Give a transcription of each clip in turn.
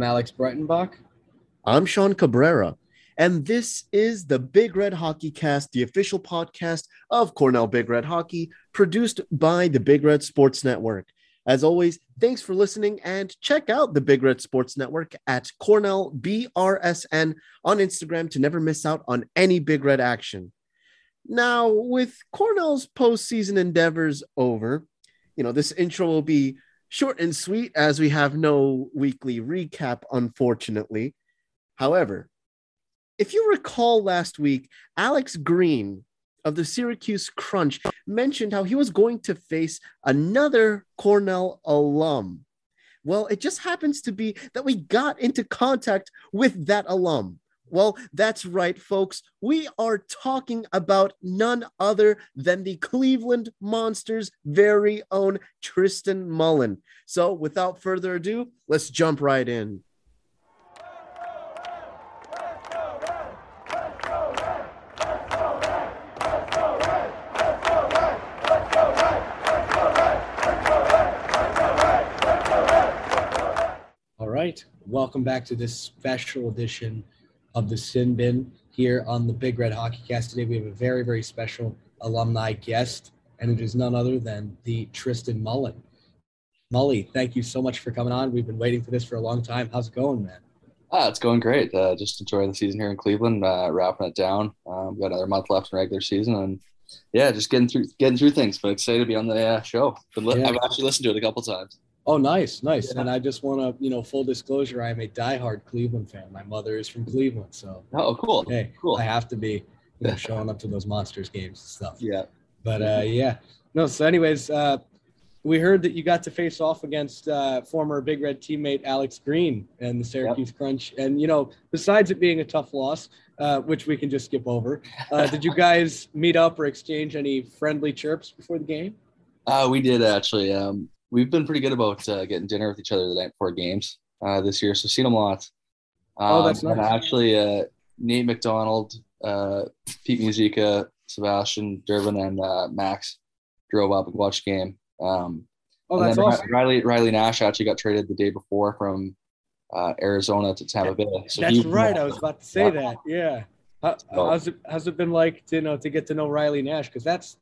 I'm Alex Breitenbach. I'm Sean Cabrera, and this is the Big Red Hockey Cast, the official podcast of Cornell Big Red Hockey, produced by the Big Red Sports Network. As always, thanks for listening and check out the Big Red Sports Network at Cornell BRSN on Instagram to never miss out on any Big Red action. Now, with Cornell's postseason endeavors over, you know, this intro will be short and sweet as we have no weekly recap, unfortunately. However, if you recall last week, Alex Green of the Syracuse Crunch mentioned how he was going to face another Cornell alum. Well, it just happens to be that we got into contact with that alum. Well, that's right, folks. We are talking about none other than the Cleveland Monsters' very own Tristan Mullin. So, without further ado, let's jump right in. All right. Welcome back to this special edition of the Sin Bin here on the Big Red Hockey Cast. Today we have a very, very special alumni guest, and it is none other than the Tristan Mullin. Mully, thank you so much for coming on. We've been waiting for this for a long time. How's it going, man? Ah, it's going great. Uh, just enjoying the season here in Cleveland, uh, wrapping it down. Um, got another month left in regular season, and yeah, just getting through getting through things. But excited to be on the uh, show. Li- Yeah. I've actually listened to it a couple times. Oh, nice, nice. Yeah. And I just want to, you know, full disclosure, I am a diehard Cleveland fan. My mother is from Cleveland, so Oh, cool. hey, Cool. I have to be, you know, showing up to those Monsters games and stuff. Yeah. But uh, yeah, no. So, anyways, uh, we heard that you got to face off against uh, former Big Red teammate Alex Green and the Syracuse Crunch. And you know, besides it being a tough loss, uh, which we can just skip over, uh, did you guys meet up or exchange any friendly chirps before the game? Uh, we did actually. Um, we've been pretty good about uh, getting dinner with each other the night before games uh, this year, so seen them lots. Oh, that's nice. actually, uh, Nate McDonald, uh, Pete Musica, Sebastian Durbin, and uh, Max drove up and watched the game. Um, Oh, that's awesome. Riley Riley Nash actually got traded the day before from uh, Arizona to Tampa Bay. So That's right. I was about to say that. Yeah. How, So- how's it how's it been like to you know to get to know Riley Nash? Because that's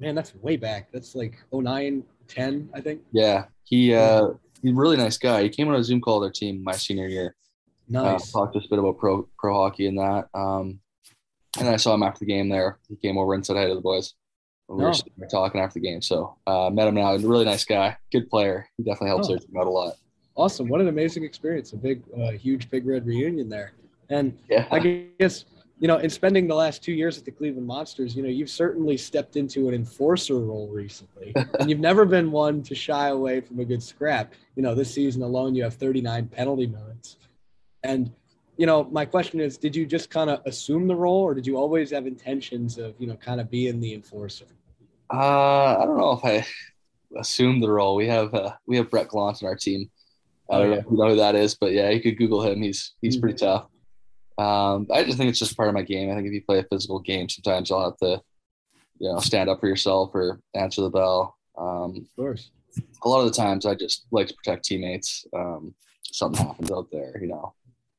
man, that's way back. That's like 09, 10, I think. Yeah, he uh, he's a really nice guy. He came on a Zoom call with our team my senior year. Nice. Uh, talked to us a bit about pro pro hockey and that. Um, and I saw him after the game there. He came over and said hi to the boys. We Oh. were talking after the game. So uh, met him now. He's a really nice guy. Good player. He definitely helps Oh. our team out a lot. Awesome. What an amazing experience. A big, uh, huge Big Red reunion there. And Yeah. I guess, you know, in spending the last two years at the Cleveland Monsters, you know, you've certainly stepped into an enforcer role recently. and you've never been one to shy away from a good scrap. You know, this season alone, you have 39 penalty minutes. And, you know, my question is did you just kind of assume the role or did you always have intentions of, you know, kind of being the enforcer? Uh, I don't know if I assumed the role. We have uh, we have Brett Gallant on our team. I Oh, don't know if you know who that is, but yeah, you could Google him. He's he's pretty tough. Um, I just think it's just part of my game. I think if you play a physical game, sometimes you'll have to, you know, stand up for yourself or answer the bell. Um, Of course. a lot of the times, I just like to protect teammates. Um, something happens out there, you know.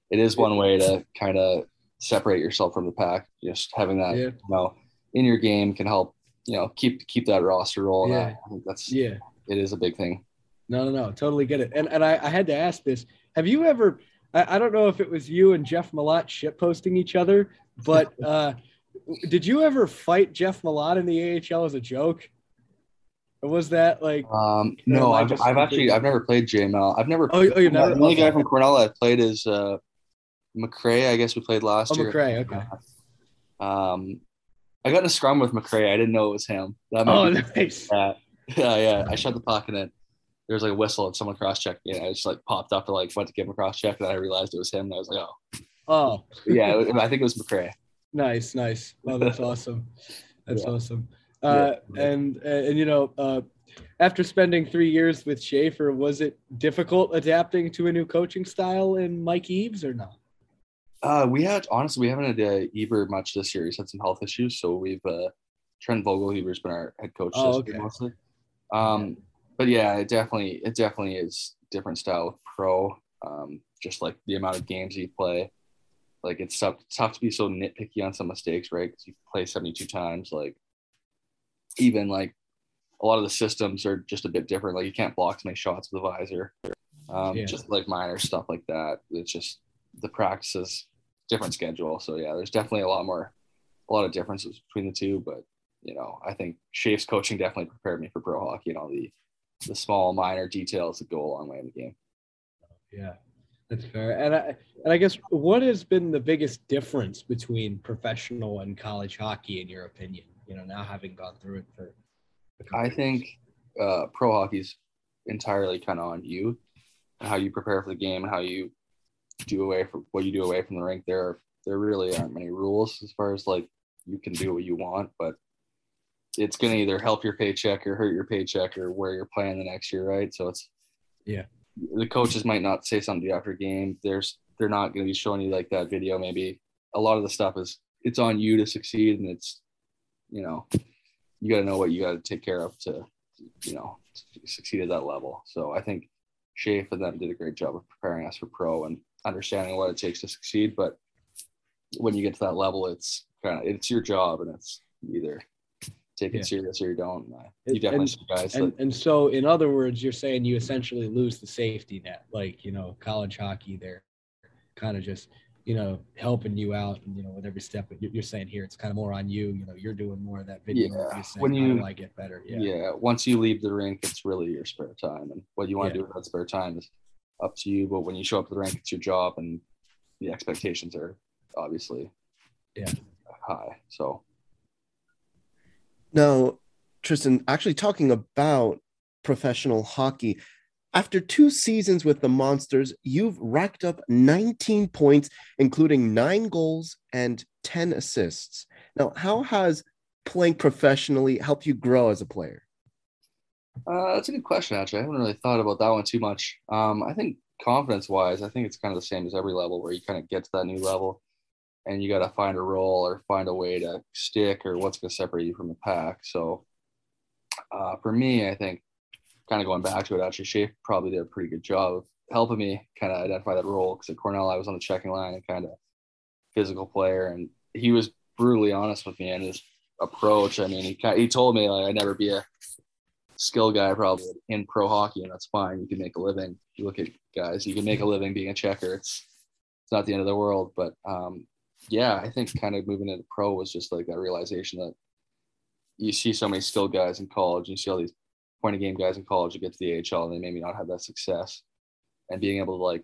It is one way to kind of separate yourself from the pack. Just having that, Yeah. you know, in your game can help, you know, keep keep that roster rolling. Yeah. I think that's Yeah. it is a big thing. No, no, no, totally get it. And and I, I had to ask this. Have you ever I, I don't know if it was you and Jeff Malott shit posting each other, but uh did you ever fight Jeff Malott in the AHL as a joke? Or was that like Um, no, I I've, I've actually I've never played JML. I've never. Oh, oh, you've never- The only guy from Cornell I've played is uh, McCrea. I guess we played last Oh, year. McCrea, okay. Um, I got in a scrum with McCrea. I didn't know it was him. That might Oh be- nice. yeah, yeah, yeah. I shot the puck and then there was like a whistle and someone cross checked me. And I just like popped up and like went to give him a cross check and I realized it was him. And I was like, oh, Oh, yeah. it- I think it was McCrea. nice, nice. Oh, that's awesome. That's Yeah. awesome. Uh, Yeah. and and you know, uh, after spending three years with Schafer, was it difficult adapting to a new coaching style in Mike Eaves or not? Uh, we had honestly, we haven't had uh, Eber much this year. He's had some health issues, so we've uh, Trent Vogelhuber's been our head coach Oh, this year okay. mostly. Um, but yeah, it definitely, it definitely is different style of pro. Um, just like the amount of games you play, like it's tough, it's tough to be so nitpicky on some mistakes, right? Because you play 72 times. Like even like a lot of the systems are just a bit different. Like you can't block as many shots with a visor. Um, Yeah. Just like minor stuff like that. It's just the practices different schedule. So yeah, there's definitely a lot more, a lot of differences between the two. But you know, I think Shafe's coaching definitely prepared me for pro hockey and all the the small minor details that go a long way in the game. Yeah, that's fair. And I and I guess what has been the biggest difference between professional and college hockey in your opinion? You know, now having gone through it for. I think uh, pro hockey's entirely kind of on you and how you prepare for the game and how you do away from what you do away from the rink. There, there really aren't many rules as far as like you can do what you want, but it's going to either help your paycheck or hurt your paycheck or where you're playing the next year, right? So it's Yeah. The coaches might not say something to you after a game. There's they're not going to be showing you like that video. Maybe a lot of the stuff is it's on you to succeed, and it's you know you got to know what you got to take care of to you know succeed at that level. So I think Shafe and them did a great job of preparing us for pro and understanding what it takes to succeed. But when you get to that level, it's kind of it's your job, and it's either take it Yeah. serious or you don't. Uh, and You definitely and- guys And and so in other words, you're saying you essentially lose the safety net, like you know, college hockey. They're kind of just you know helping you out, and you know, with every step. But you're saying here, it's kind of more on you. You know, you're doing more of that video. Yeah, saying, when you- I get better? yeah. Yeah. once you leave the rink, it's really your spare time, and what you want to Yeah. do with that spare time is up to you. But when you show up to the rink, it's your job, and the expectations are obviously Yeah. high. So Now, Tristan, actually talking about professional hockey, after two seasons with the Monsters, you've racked up 19 points, including nine goals and 10 assists. Now, how has playing professionally helped you grow as a player? Uh, that's a good question, actually. I haven't really thought about that one too much. Um, I think confidence wise, I think it's kind of the same as every level where you kind of get to that new level and you got to find a role or find a way to stick or what's going to separate you from the pack. So uh, for me, I think kind of going back to it, actually, Shafe probably did a pretty good job of helping me kind of identify that role because at Cornell, I was on the checking line and kind of physical player. And he was brutally honest with me and his approach. I mean, he, ki- he told me like, I'd never be a skill guy probably in pro hockey, and that's fine. You can make a living. You look at guys, you can make a living being a checker. It's it's not the end of the world. But um, yeah, I think kind of moving into pro was just like that realization that you see so many skilled guys in college, you see all these point of game guys in college that get to the AHL and they maybe not have that success. And being able to like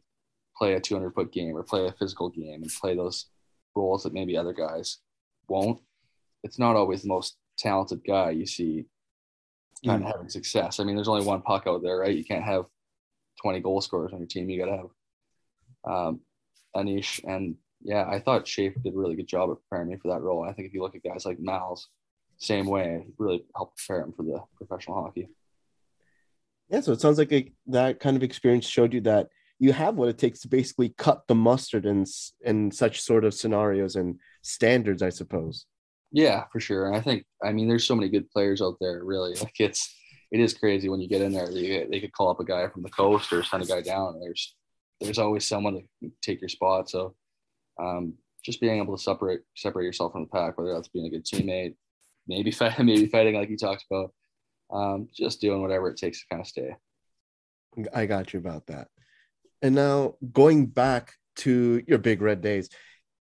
play a 200 foot game or play a physical game and play those roles that maybe other guys won't. It's not always the most talented guy you see kind of having success. I mean, there's only one puck out there, right? You can't have 20 goal scorers on your team. You got to have um, a niche. And yeah, I thought Shafe did a really good job of preparing me for that role. I think if you look at guys like Miles, same way, really helped prepare him for the professional hockey. Yeah, so it sounds like a, that kind of experience showed you that you have what it takes to basically cut the mustard in in such sort of scenarios and standards, I suppose. Yeah, for sure. And I think, I mean, there's so many good players out there. Really, like it's it is crazy when you get in there. They, they could call up a guy from the coast or send a guy down. There's there's always someone to take your spot. So um, just being able to separate separate yourself from the pack, whether that's being a good teammate, maybe fight, maybe fighting like you talked about, um, just doing whatever it takes to kind of stay. I got you about that. And now going back to your big red days,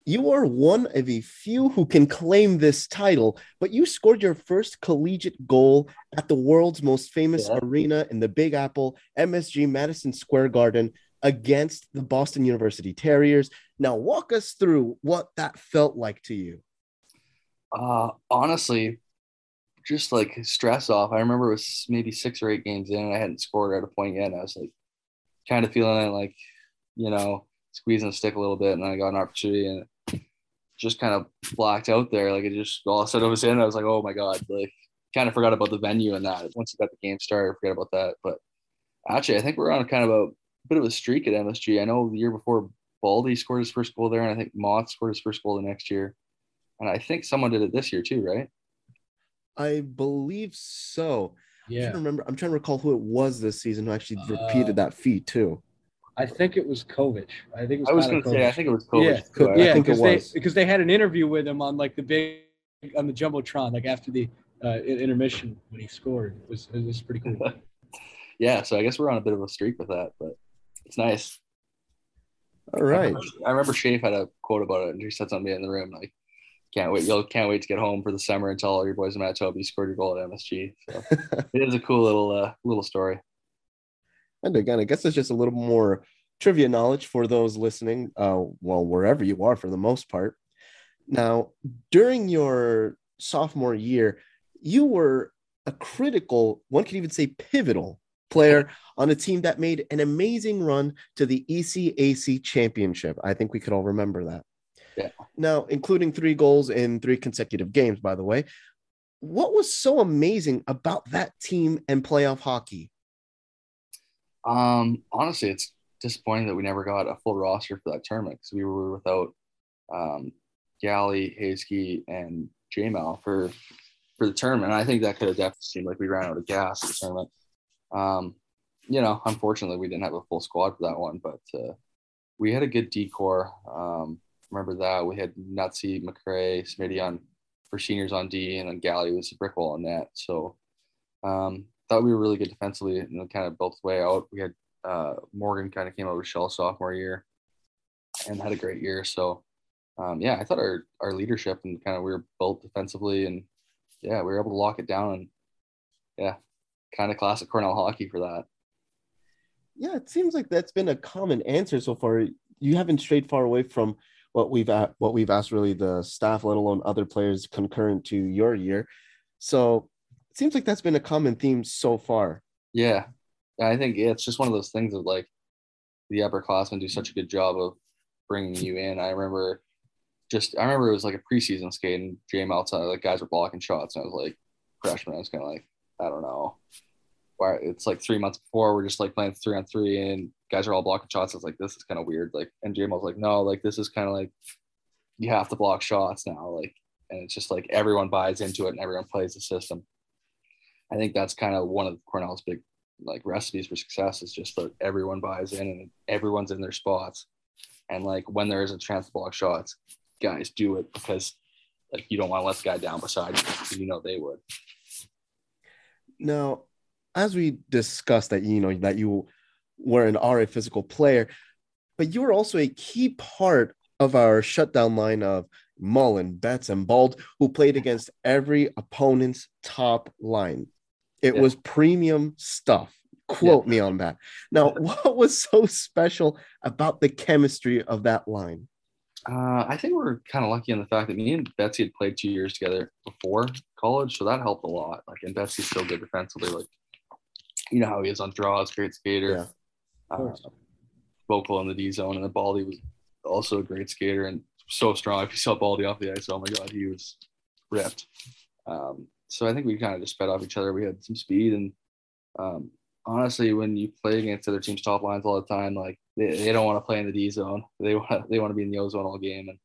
you are one of a few who can claim this title, but you scored your first collegiate goal at the world's most famous Yeah. arena in the Big Apple, MSG Madison Square Garden, against the Boston University Terriers. Now, walk us through what that felt like to you. Uh, honestly, just like stress off. I remember it was maybe six or eight games in, and I hadn't scored at a point yet. And I was like, kind of feeling it, like, you know, squeezing the stick a little bit. And I got an opportunity and just kind of blacked out there. Like it just all of a sudden was in. I was like, oh my god, like kind of forgot about the venue and that. Once you got the game started, I forgot about that. But actually, I think we're on kind of a bit of a streak at MSG. I know the year before Baldy scored his first goal there, and I think Mott scored his first goal the next year. And I think someone did it this year too, right? I believe so. I'm trying Yeah. to remember. I'm trying to recall who it was this season who actually Uh, repeated that feat too. I think it was Kovic. I think it was. I was going to say, I think it was Kovic. Yeah, too. I yeah, think it because they because they had an interview with him on like the big on the jumbotron, like after the uh, intermission when he scored. It was it was pretty cool. yeah, so I guess we're on a bit of a streak with that, but it's nice. All right. I remember Shafe had a quote about it, and he said something in the room like, "Can't wait, you can't wait to get home for the summer and tell all your boys in Manitoba you scored your goal at MSG." So it is a cool little uh, little story. And again, I guess it's just a little more trivia knowledge for those listening, uh, well, wherever you are for the most part. Now, during your sophomore year, you were a critical, one could even say pivotal player on a team that made an amazing run to the ECAC championship. I think we could all remember that. Yeah. Now, including three goals in three consecutive games, by the way. What was so amazing about that team and playoff hockey? Um, honestly, it's disappointing that we never got a full roster for that tournament because we were without um, Galley, Hayesky, and J-Mal for for the tournament. And I think that could have definitely seemed like we ran out of gas for the tournament. Um, you know, unfortunately, we didn't have a full squad for that one, but uh, we had a good decor. Um, remember that we had Nazi McCrea, Smitty on for seniors on D, and then Galley was a brick wall on that. So um, thought we were really good defensively and kind of built the way out. We had uh, Morgan kind of came out with Shell sophomore year and had a great year. So um, yeah, I thought our our leadership and kind of we were built defensively and yeah, we were able to lock it down and yeah, kind of classic Cornell hockey for that. Yeah, it seems like that's been a common answer so far. You haven't strayed far away from what we've at, what we've asked really the staff, let alone other players concurrent to your year. So it seems like that's been a common theme so far. Yeah, I think it's just one of those things of like the upperclassmen do such a good job of bringing you in. I remember just I remember it was like a preseason skate and outside like guys were blocking shots and I was like freshman I was kind of like I don't know why it's like three months before we're just like playing three on three and guys are all blocking shots. It's like this is kind of weird like and was like no like this is kind of like you have to block shots now like and it's just like everyone buys into it and everyone plays the system. I think that's kind of one of Cornell's big like recipes for success is just that everyone buys in and everyone's in their spots. And like when there is a chance to block shots, guys do it because like you don't want to let the guy down beside you you know they would. Now, as we discussed that you know that you were an RA physical player, but you were also a key part of our shutdown line of Mullin, Betts, and Bald, who played against every opponent's top line. It Yeah. was premium stuff. Quote me on that. Now, what was so special about the chemistry of that line? Uh, I think we're kind of lucky in the fact that me and Betsy had played two years together before college, so that helped a lot. Like, and Betsy's still good defensively. Like, you know how he is on draws, great skater. Yeah. Uh, vocal in the D zone, and the Baldy was also a great skater and so strong. If you saw Baldy off the ice, oh my god, he was ripped. Um, so I think we kind of just fed off each other. We had some speed, and um, honestly, when you play against other teams' top lines all the time, like they, they don't want to play in the D zone. They want they want to be in the O zone all game, and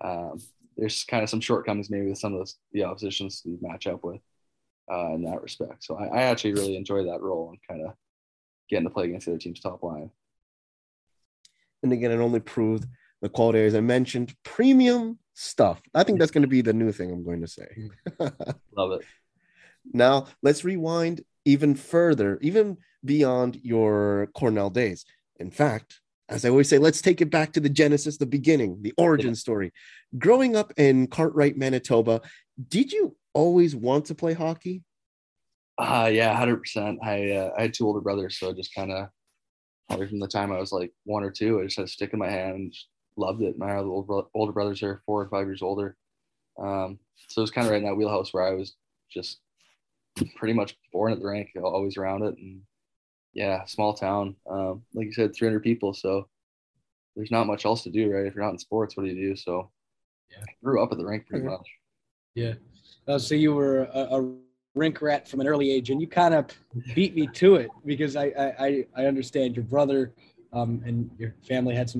um, there's kind of some shortcomings maybe with some of the, the oppositions we match up with uh, in that respect. So I, I actually really enjoy that role and kind of getting to play against the other team's top line. And again, it only proved the quality, I mentioned, premium stuff. I think that's going to be the new thing I'm going to say. Love it. Now, let's rewind even further, even beyond your Cornell days. In fact, as I always say, let's take it back to the genesis, the beginning, the origin Yeah. story. Growing up in Cartwright, Manitoba, did you always want to play hockey? Uh, yeah, hundred percent. I uh, I had two older brothers, so I just kind of probably from the time I was like one or two, I just had a stick in my hand loved it. My other old older brothers are four or five years older, um, so it was kind of right in that wheelhouse where I was just pretty much born at the rink, always around it, and yeah, small town. Um, like you said, 300 people, so there's not much else to do, right? If you're not in sports, what do you do? So Yeah. I grew up at the rink pretty Okay. much. Yeah. Uh, so you were a, a rink rat from an early age, and you kind of beat me to it because I I, I- I understand your brother um, and your family had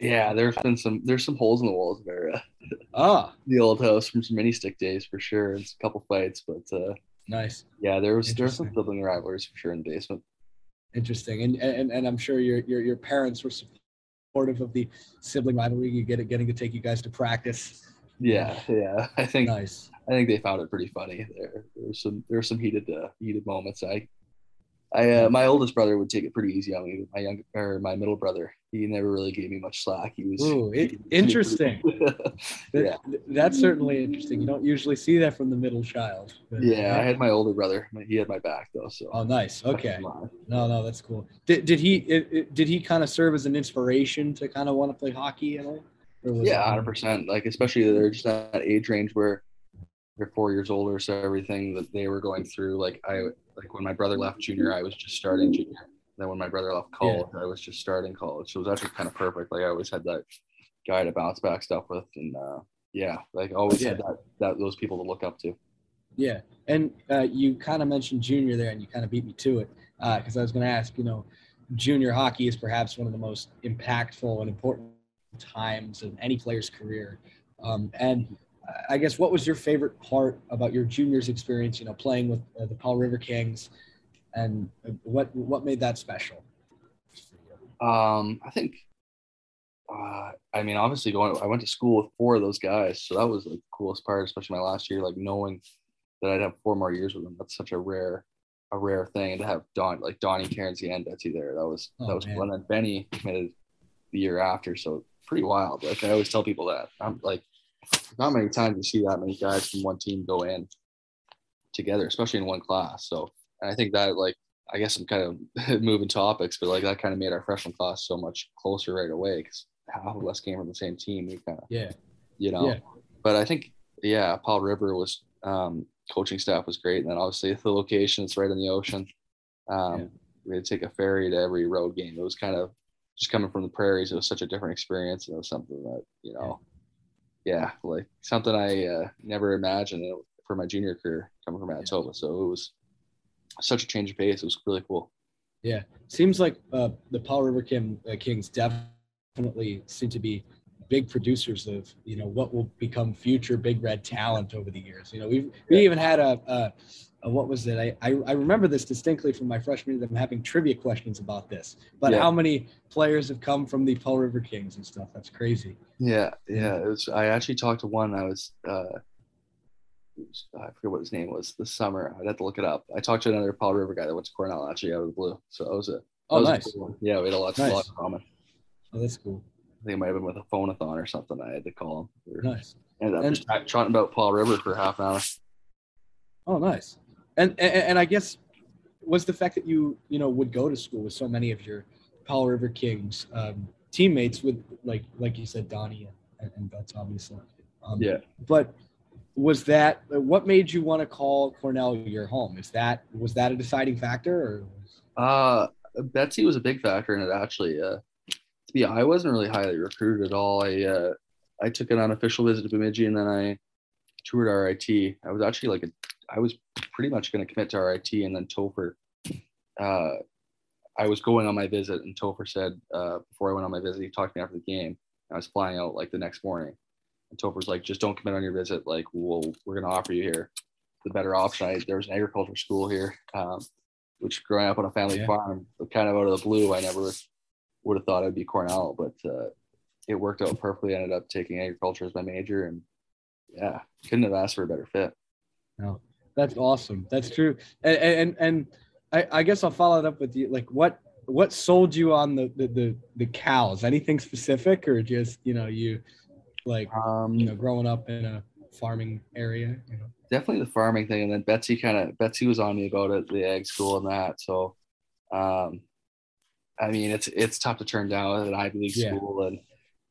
some avid hockey players as well, but you know w- there was definitely some sibling rivalry. I can imagine. Yeah, there's been some there's some holes in the walls there. Uh, Ah, the old house from some mini stick days for sure. It's a couple fights, but uh, Nice. Yeah, there was there was some sibling rivalries for sure in the basement. Interesting. And and, and I'm sure your, your your parents were supportive of the sibling rivalry. You get it getting to take you guys to practice. Yeah, yeah. I think Nice. I think they found it pretty funny. There, there was some there were some heated uh, heated moments. I, I uh, my oldest brother would take it pretty easy on me. My young or my middle brother, he never really gave me much slack. He was Ooh, it- interesting. That- yeah, That's certainly interesting. You don't usually see that from the middle child. yeah. I had my older brother. He had my back though. So Oh, nice. Okay. No, no, that's cool. Did, did he it, it- did he kind of serve as an inspiration to kind of want to play hockey at all? Yeah, hundred percent. Like especially they're just at that age range where they're four years older, so everything that they were going through, like I like when my brother left junior, I was just starting junior. Then when my brother left college, I was just starting college. So it was actually kind of perfect. Like I always had that guy to bounce back stuff with, and uh, yeah, like always had that that those people to look up to. Yeah, and uh, you kind of mentioned junior there, and you kind of beat me to it because I was going to ask. You know, junior hockey is perhaps one of the most impactful and important times in any player's career. Um, and I guess what was your favorite part about your juniors experience? You know, playing with uh, the Powell River Kings, and what what made that special? Um, I think, uh, I mean, obviously going, I went to school with four of those guys, so that was like the coolest part, especially my last year, like knowing that I'd have four more years with them. That's such a rare, a rare thing, and to have Don, like Donnie, Cairnsey, and Betsy there, that was Oh, that was man. cool. And then Benny committed the year after, so pretty wild. Like I always tell people that I'm like, not many times you see that many guys from one team go in together, especially in one class. So, and I think that like I guess I'm kind of moving topics, but like that kind of made our freshman class so much closer right away because half of us came from the same team. We kind of, Yeah, you know, Yeah. but I think, yeah, Powell River was, um, coaching staff was great. And then obviously the location, it's right in the ocean. Um, Yeah. We had to take a ferry to every road game. It was kind of just coming from the prairies. It was such a different experience. And it was something that, you know, yeah, like something I uh, never imagined for my junior career coming from Manitoba. So it was such a change of pace. It was really cool. Yeah, seems like uh, the Powell River Kim, uh, Kings definitely seem to be big producers of you know what will become future Big Red talent over the years. You know, we we even had a, a, a what was it? I, I I remember this distinctly from my freshman year. Them having trivia questions about this, but Yeah. how many players have come from the Powell River Kings and stuff? That's crazy. Yeah, yeah. It was. I actually talked to one. I was. Uh, was- I forget what his name was this summer. I'd have to look it up. I talked to another Powell River guy that went to Cornell actually out of the blue. So that was a. Oh, was a nice. cool one. Yeah, we had a lot, Nice. a lot in common. Oh, that's cool. I think it might have been with a phonathon or something. I had to call him. We Nice. Ended up And- just chatting about Powell River for half an hour. Oh, nice. And, and and I guess was the fact that you you know would go to school with so many of your Powell River Kings um, teammates with like like you said Donnie and, and obviously. Um, Yeah. But was that what made you want to call Cornell your home? Is that was that a deciding factor or? Uh, Betsy was a big factor in it actually. Uh, to be, I wasn't really highly recruited at all. I uh, I took an unofficial visit to Bemidji and then I toured RIT. I was actually like a, I was pretty much going to commit to RIT and then Topher. Uh, I was going on my visit and Topher said uh, before I went on my visit, he talked to me after the game. I was flying out like the next morning, and Topher's like, just don't commit on your visit. Like, we'll we're going to offer you here the better option. I, there was an agriculture school here. Um, which growing up on a family Yeah. farm, kind of out of the blue, I never would have thought it would be Cornell, but uh, it worked out perfectly. I ended up taking agriculture as my major, and yeah, couldn't have asked for a better fit. no, that's awesome. That's true. And and and I, I guess I'll follow it up with you. Like what what sold you on the the the, the cows? Anything specific or just you know you like Um, you know growing up in a farming area? You know. definitely the farming thing, and then Betsy kind of Betsy was on me about it, the ag school and that. So, um, I mean, it's it's tough to turn down an Ivy League Yeah. school and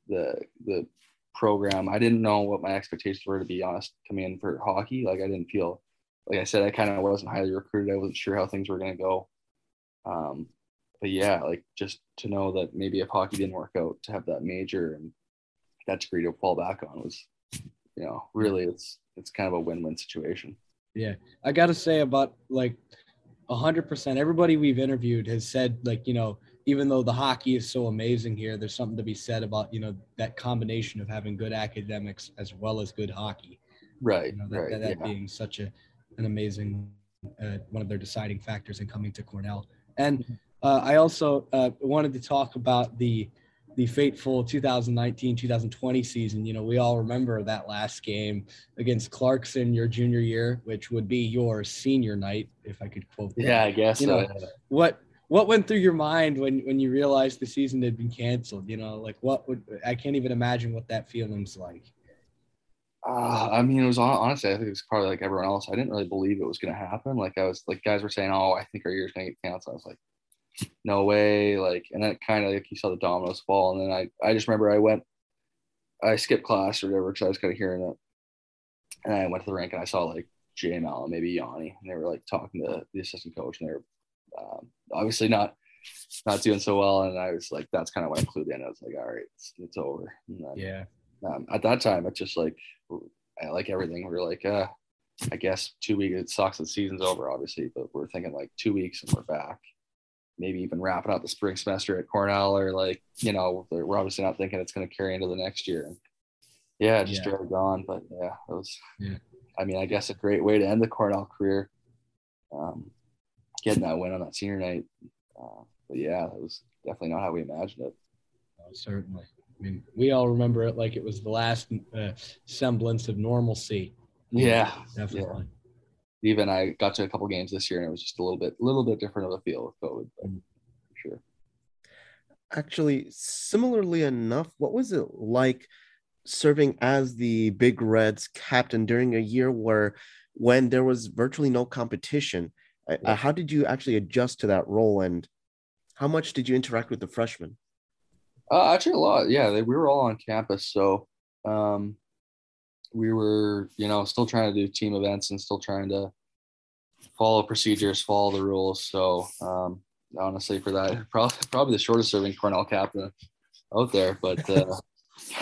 the the program. I didn't know what my expectations were to be honest. Coming in for hockey, like I didn't feel, like I said, I kind of wasn't highly recruited. I wasn't sure how things were gonna go. Um, but yeah, like just to know that maybe if hockey didn't work out, to have that major and that degree to fall back on was, you know, really it's it's kind of a win-win situation. Yeah, I got to say about like a hundred percent. Everybody we've interviewed has said like you know even though the hockey is so amazing here, there's something to be said about you know that combination of having good academics as well as good hockey. Right, You know that, right, that, that yeah. being such a an amazing uh, one of their deciding factors in coming to Cornell. And uh, I also uh, wanted to talk about the the fateful 2019-2020 season. You know, we all remember that last game against Clarkson your junior year, which would be your senior night, if I could quote. That. Yeah, I guess. You so, know. What what went through your mind when when you realized the season had been canceled? You know, like what would I can't even imagine what that feeling's like. Uh, I mean, it was hon- honestly, I think it was probably like everyone else. I didn't really believe it was going to happen. Like I was, like guys were saying, "Oh, I think our year's going to get canceled." I was like, "No way!" Like, and then kind of like you saw the dominoes fall, and then I, I just remember I went, I skipped class or whatever because I was kind of hearing it, and I went to the rink and I saw like JML and maybe Yanni, and they were like talking to the assistant coach, and they were um, obviously not not doing so well, and I was like, that's kind of when I clued in. I was like, "All right, it's, it's over." And then, Yeah. um, at that time, it's just like I like everything. We are like, uh, I guess two weeks. It sucks that the season's over, obviously, but we're thinking like two weeks and we're back. Maybe even wrapping up the spring semester at Cornell, or like you know, we're obviously not thinking it's going to carry into the next year. And yeah, just Yeah. dragged on, but yeah, it was. Yeah. I mean, I guess a great way to end the Cornell career. Um, getting that win on that senior night, uh, but yeah, it was definitely not how we imagined it. Oh, certainly. I mean, we all remember it like it was the last uh, semblance of normalcy. Yeah, Definitely. Even I got to a couple games this year, and it was just a little bit, a little bit different of a feel with COVID, but Mm. for sure. Actually, similarly enough, what was it like serving as the Big Reds captain during a year where when there was virtually no competition? Uh, Yeah. How did you actually adjust to that role and how much did you interact with the freshmen? Uh, actually, a lot. Yeah, they, we were all on campus, so um, we were, you know, still trying to do team events and still trying to follow procedures, follow the rules. So um, honestly, for that, probably probably the shortest serving Cornell captain out there, but uh,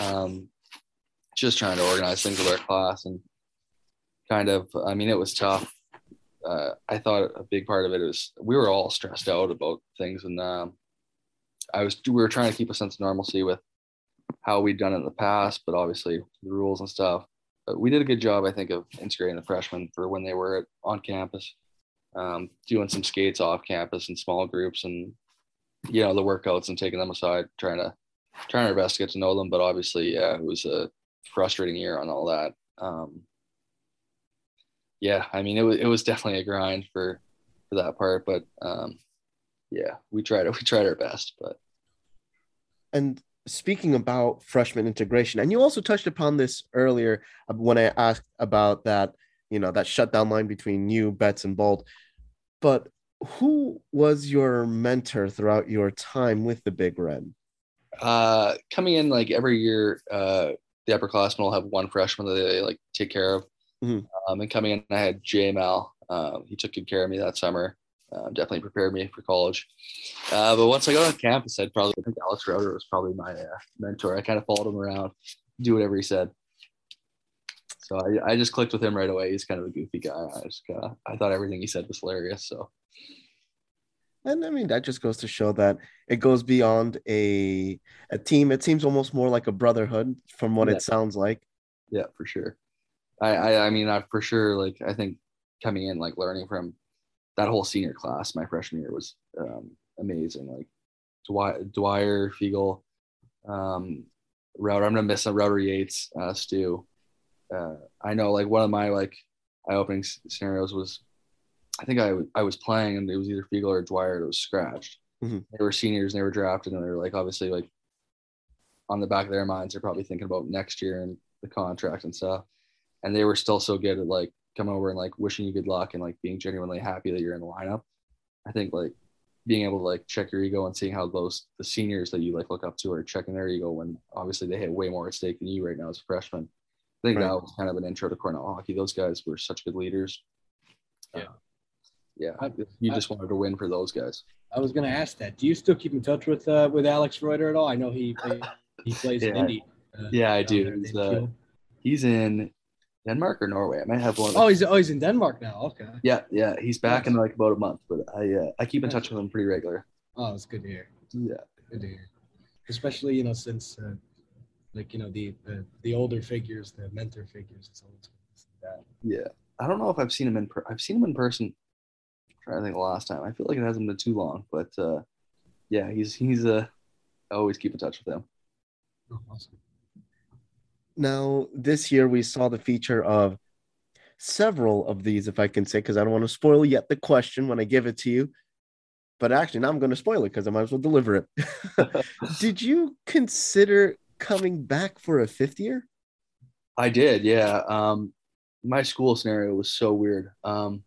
um, just trying to organize things with our class and kind of, I mean, it was tough. Uh, I thought a big part of it was we were all stressed out about things and um, I was we were trying to keep a sense of normalcy with how we'd done it in the past, but obviously the rules and stuff. But we did a good job, I think, of integrating the freshmen for when they were on campus, um, doing some skates off campus in small groups, and you know the workouts and taking them aside, trying to trying our best to get to know them. But obviously, yeah, it was a frustrating year on all that. Um, yeah, I mean, it was it was definitely a grind for for that part, but um, yeah, we tried it. We tried our best, but And speaking about freshman integration, and you also touched upon this earlier uh, when I asked about that, you know, that shutdown line between you, Betts, and Bolt. But who was your mentor throughout your time with the Big Red? uh, coming in like every year, uh, the upperclassmen will have one freshman that they like take care of. Mhm. Um, and coming in, I had JML. Um, he took good care of me that summer. Uh, definitely prepared me for college. Uh, but once I got on campus, I'd probably I think Alex Rauter was probably my uh, mentor. I kind of followed him around, do whatever he said. So I, I just clicked with him right away. He's kind of a goofy guy. I just kind of, I thought everything he said was hilarious. So And I mean, that just goes to show that it goes beyond a a team. It seems almost more like a brotherhood from what Yeah. it sounds like. yeah, for sure. I, I, I mean, I for sure like I think coming in like learning from that whole senior class my freshman year was um, amazing. Like Dwyer, Dwyer Fiegl, um, Rauter. I'm gonna miss a Rauter Yates, uh, Stu. Uh, I know like one of my like eye opening scenarios was I think I, I was playing and it was either Fiegl or Dwyer that was scratched. Mhm. They were seniors and they were drafted and they were like obviously like on the back of their minds they're probably thinking about next year and the contract and stuff. And they were still so good at like coming over and like wishing you good luck and like being genuinely happy that you're in the lineup. I think like being able to like check your ego and seeing how those the seniors that you like look up to are checking their ego when obviously they have way more at stake than you right now as a freshman. I think Right. that was kind of an intro to Cornell hockey. Those guys were such good leaders. Yeah. Uh, yeah. I- you I- just wanted to win for those guys. I was going to ask that. Do you still keep in touch with uh, with Alex Rauter at all? I know he he plays in Yeah. Indy. uh, Yeah, I do. He's, uh, he's in Denmark or Norway. I might have one. Of oh, he's oh he's in Denmark now. Okay. yeah, yeah. He's back in like about a month, but I uh, I keep in touch with him pretty regular. Oh, it's good to hear. Yeah. Good to hear. Especially you know since uh, like you know the, the the older figures, the mentor figures. It's always that. Yeah. I don't know if I've seen him in per- I've seen him in person trying to think the last time. I feel like it hasn't been too long, but uh, yeah, he's he's uh, I always keep in touch with him. Oh, awesome. Now, this year we saw the feature of several of these, if I can say, because I don't want to spoil yet the question when I give it to you. But actually, now I'm going to spoil it because I might as well deliver it. Did you consider coming back for a fifth year? I did, yeah. Um, my school scenario was so weird. Um,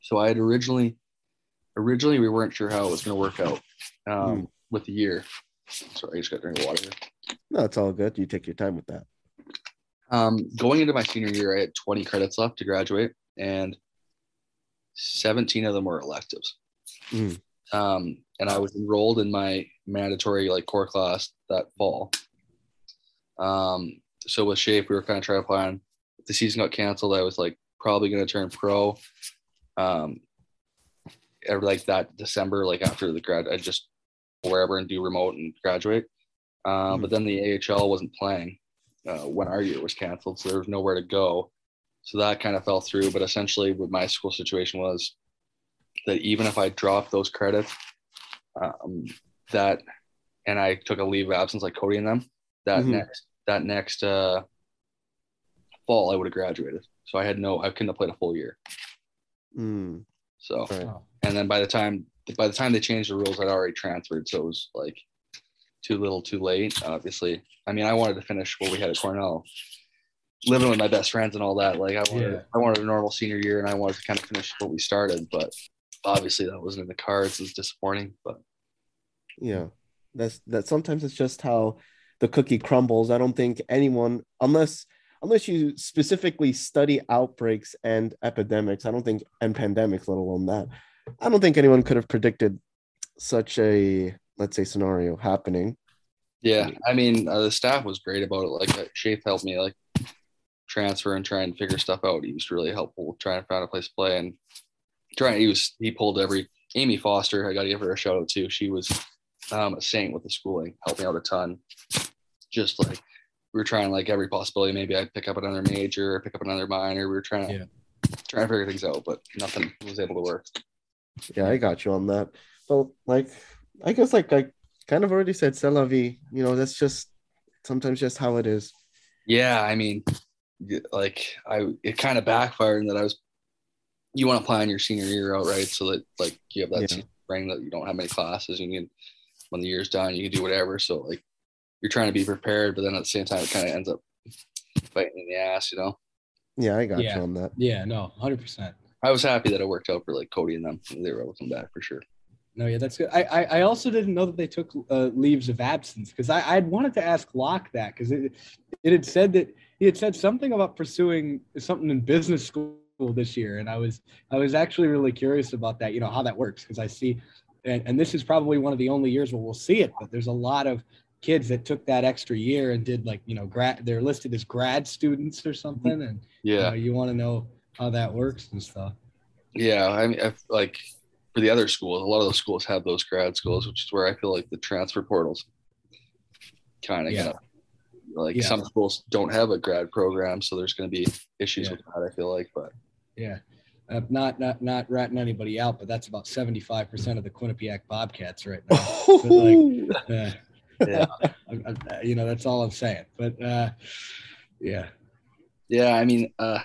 so I had originally, originally we weren't sure how it was going to work out um, Hmm. with the year. Sorry, I just got to drink water. Here. No, it's all good. You take your time with that. Um, going into my senior year, I had 20 credits left to graduate, and 17 of them were electives. Mm. Um, and I was enrolled in my mandatory like core class that fall. Um, so with Shafe, we were kind of trying to plan. The season got canceled, I was like probably going to turn pro. Um, like that December, like after the grad, I just wherever and do remote and graduate. Um, But then the AHL wasn't playing uh, when our year was canceled, so there was nowhere to go. So that kind of fell through. But essentially, what my school situation was that even if I dropped those credits, um, that and I took a leave of absence like Cody and them, that Mhm. next that next uh, fall I would have graduated. So I had no, I couldn't have played a full year. Mm. So Right. And then by the time by the time they changed the rules, I'd already transferred, so it was like too little, too late. Obviously, I mean, I wanted to finish what we had at Cornell, living with my best friends and all that. Like, I wanted, Yeah. I wanted a normal senior year, and I wanted to kind of finish what we started. But obviously, that wasn't in the cards. It's disappointing, but Yeah. That's that sometimes it's just how the cookie crumbles. I don't think anyone unless unless you specifically study outbreaks and epidemics, I don't think and pandemics, let alone that. I don't think anyone could have predicted such a let's say scenario happening. yeah, I mean, uh, the staff was great about it. Like, uh, Shafe helped me like transfer and try and figure stuff out. He was really helpful trying to find a place to play and trying. He was he pulled every. Amy Foster, I got to give her a shout out too. She was um, a saint with the schooling, helped me out a ton. Just like we were trying like every possibility. Maybe I'd pick up another major, or pick up another minor. We were trying to Yeah. trying to figure things out, but nothing was able to work. Yeah, I got you on that. Well, like I guess like I kind of already said, c'est la vie. You know, that's just sometimes just how it is. Yeah, I mean, like I it kind of backfired in that I was you want to plan your senior year out right so that like you have that Yeah. spring that you don't have many classes and you can when the year's done you can do whatever. So like you're trying to be prepared, but then at the same time it kind of ends up biting in the ass, you know. Yeah, I got Yeah. you on that. Yeah, no, hundred percent. I was happy that it worked out for like Cody and them. They were able to come back for sure. No, yeah, that's good. I, I, I also didn't know that they took uh, leaves of absence because I, I had wanted to ask Locke that because it, it had said that he had said something about pursuing something in business school this year, and I was I was actually really curious about that. You know how that works because I see, and, and this is probably one of the only years where we'll see it. But there's a lot of kids that took that extra year and did like you know grad. They're listed as grad students or something, and you, Yeah. know, you want to know how that works and stuff. Yeah, I mean, I, like for the other schools, a lot of those schools have those grad schools, which is where I feel like the transfer portals kind of Yeah. gonna like Yeah. some schools don't have a grad program, so there's going to be issues Yeah. with that. I feel like, but Yeah. Uh, not not not ratting anybody out, but that's about seventy five percent of the Quinnipiac Bobcats right now. Uh, yeah, I- I- you know, that's all I'm saying. But uh, yeah, yeah. I mean, uh,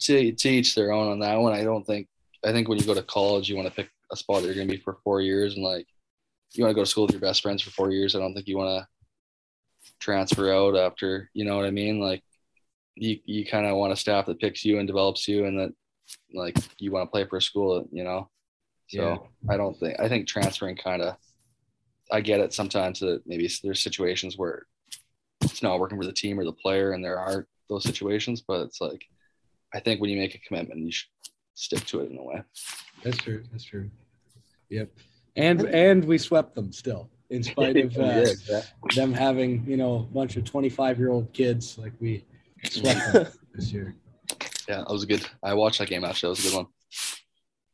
to to each their own on that one. I don't think. I think when you go to college, you want to pick a spot that you're going to be for four years, and like you want to go to school with your best friends for four years. I don't think you want to transfer out after. You know what I mean? Like you you kind of want a staff that picks you and develops you, and that like you want to play for a school. You know. So I don't think I think transferring kind of. I get it sometimes that maybe there's situations where it's not working for the team or the player, and there are those situations, but it's like I think when you make a commitment, you should stick to it in a way. that's true. That's true. Yep. And and we swept them still, in spite of uh, Yeah, exactly. them having you know a bunch of twenty five year old kids. Like we swept them this year. yeah, that was good. I watched that game actually. That was a good one.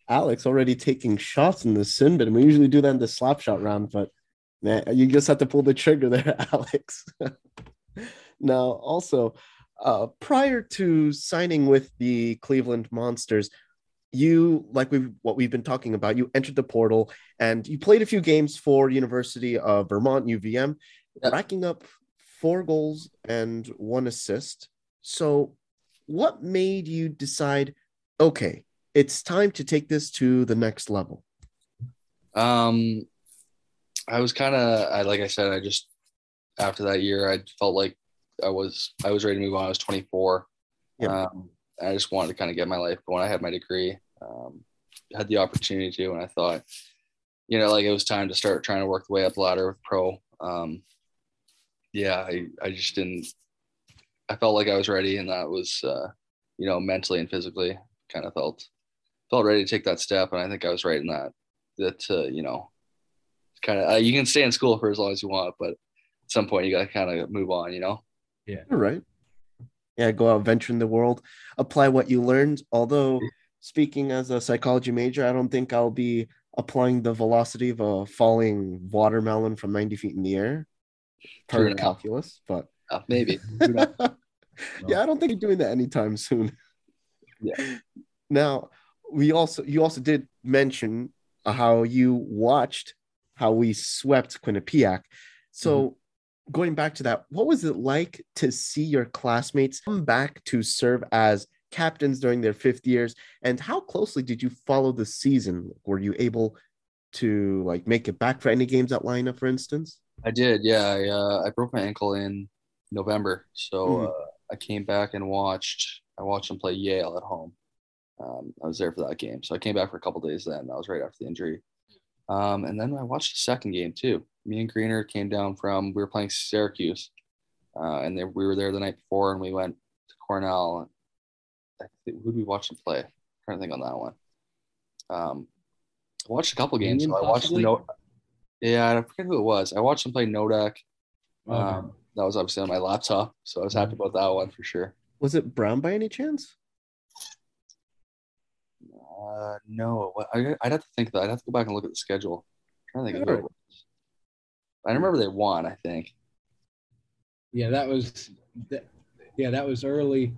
Alex already taking shots in the sin bin. We usually do that in the slap shot round, but man, you just have to pull the trigger there, Alex. now, also, uh, prior to signing with the Cleveland Monsters, you like we what we've been talking about. You entered the portal and you played a few games for University of Vermont UVM, Yep. racking up four goals and one assist. So, what made you decide? Okay, it's time to take this to the next level. Um, I was kind of, I like I said, I just after that year, I felt like I was I was ready to move on. I was 24. Yep. Um, I just wanted to kind of get my life going. I had my degree, um, had the opportunity to, and I thought, you know, like it was time to start trying to work the way up ladder with pro. Um, yeah, I, I just didn't. I felt like I was ready, and that was, uh, you know, mentally and physically, kind of felt felt ready to take that step, and I think I was right in that. That uh, you know, kind of uh, you can stay in school for as long as you want, but at some point you got to kind of move on, you know. Yeah. All right. Yeah, go out, venture in the world, apply what you learned. Although, speaking as a psychology major, I don't think I'll be applying the velocity of a falling watermelon from 90 feet in the air. True Part of enough. calculus, but Uh, maybe. yeah, I don't think you're doing that anytime soon. Yeah. Now, we also you also did mention how you watched how we swept Quinnipiac. So going back to that, what was it like to see your classmates come back to serve as captains during their fifth years? And how closely did you follow the season? Were you able to like make it back for any games at lineup, for instance? I did, yeah. I uh, I broke my ankle in November, so Mhm. uh, I came back and watched. I watched them play Yale at home. Um, I was there for that game, so I came back for a couple days. Then that was right after the injury, um, and then I watched the second game too. Me and Greener came down from. We were playing Syracuse, uh, and they, we were there the night before, and we went to Cornell. Who did we watch them play? I'm trying to think on that one. Um, I watched a couple games. So I watched the note. Yeah, I forget who it was. I watched them play Nodak. Um, that was obviously on my laptop, so I was happy about that one for sure. Was it Brown by any chance? Uh, no, I, I'd have to think that. I'd have to go back and look at the schedule. To think of who it was. I remember they won. I think. yeah, that was that, yeah, that was early.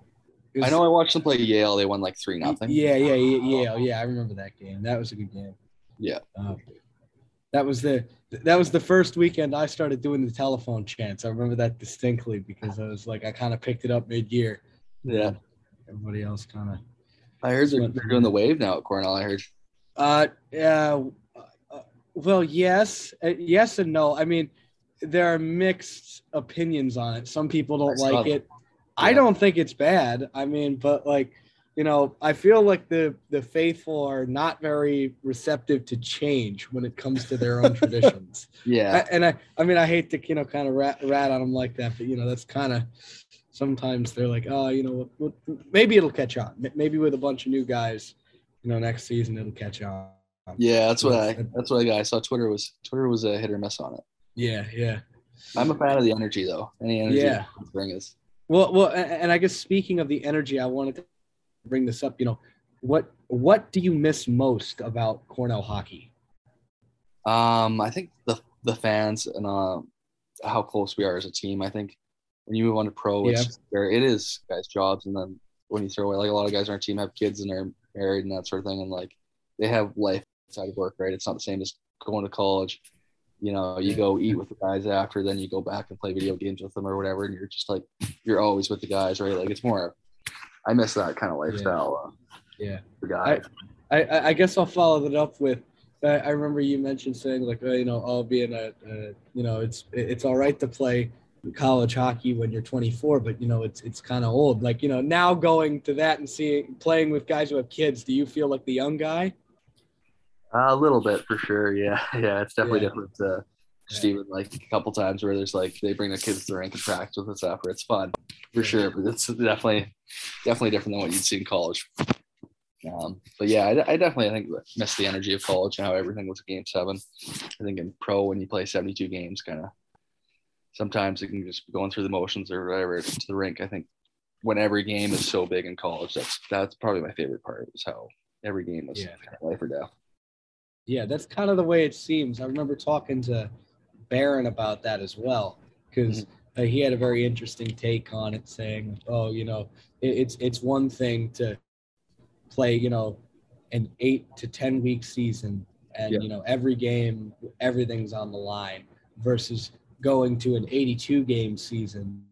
Was- I know I watched them play Yale. They won like three nothing. Yeah, yeah, yeah, yeah, yeah. I remember that game. That was a good game. Yeah. Uh, that was the that was the first weekend I started doing the telephone chants. I remember that distinctly because I was like I kind of picked it up mid year. Yeah. Everybody else kind of. I heard they're, they're doing the wave now at Cornell. I heard. Uh, yeah. Uh, well, yes, uh, yes, and no. I mean, there are mixed opinions on it. Some people don't I like that. it. I don't think it's bad. I mean, but like, you know, I feel like the the faithful are not very receptive to change when it comes to their own traditions. Yeah. I, and I, I mean, I hate to you know kind of rat rat on them like that, but you know, that's kind of sometimes they're like, oh, you know, maybe it'll catch on. Maybe with a bunch of new guys, you know, next season it'll catch on. yeah, that's what I. That's what I got. I saw Twitter was Twitter was a hit or miss on it. Yeah, yeah. I'm a fan of the energy though. Any energy Yeah. bring is. Well, well, and I guess speaking of the energy, I wanted to bring this up. You know, what what do you miss most about Cornell hockey? Um, I think the the fans and uh, how close we are as a team. I think when you move on to pro, it's Yeah. just it is guys' jobs, and then when you throw away like a lot of guys on our team have kids and they're married and that sort of thing, and like they have life outside of work, right? It's not the same as going to college. You know, you go eat with the guys after, then you go back and play video games with them or whatever, and you're just like you're always with the guys, right? Like it's more. I miss that kind of lifestyle. Uh, Yeah. guys. I, I, I guess I'll follow that up with. I remember you mentioned saying like, oh, you know, oh, being a, a, you know, it's it's all right to play college hockey when you're 24, but you know, it's it's kind of old. Like, you know, now going to that and seeing playing with guys who have kids, do you feel like the young guy? A little bit for sure. Yeah. Yeah. It's definitely Yeah. different. Uh, just Yeah. even like a couple times where there's like they bring their kids to the rink and practice with us after. It's fun for Yeah. sure. But it's definitely, definitely different than what you'd see in college. Um, but yeah, I, I definitely I think miss the energy of college and how everything was a game seven. I think in pro when you play 72 games, kind of sometimes it can just be going through the motions or whatever to the rink. I think when every game is so big in college, that's that's probably my favorite part is how every game was Yeah. kind of life or death. Yeah, that's kind of the way it seems. I remember talking to Barron about that as well, because uh, he had a very interesting take on it, saying, "Oh, you know, it, it's it's one thing to play, you know, an eight to ten week season, and Yeah. you know every game, everything's on the line, versus going to an 82 game season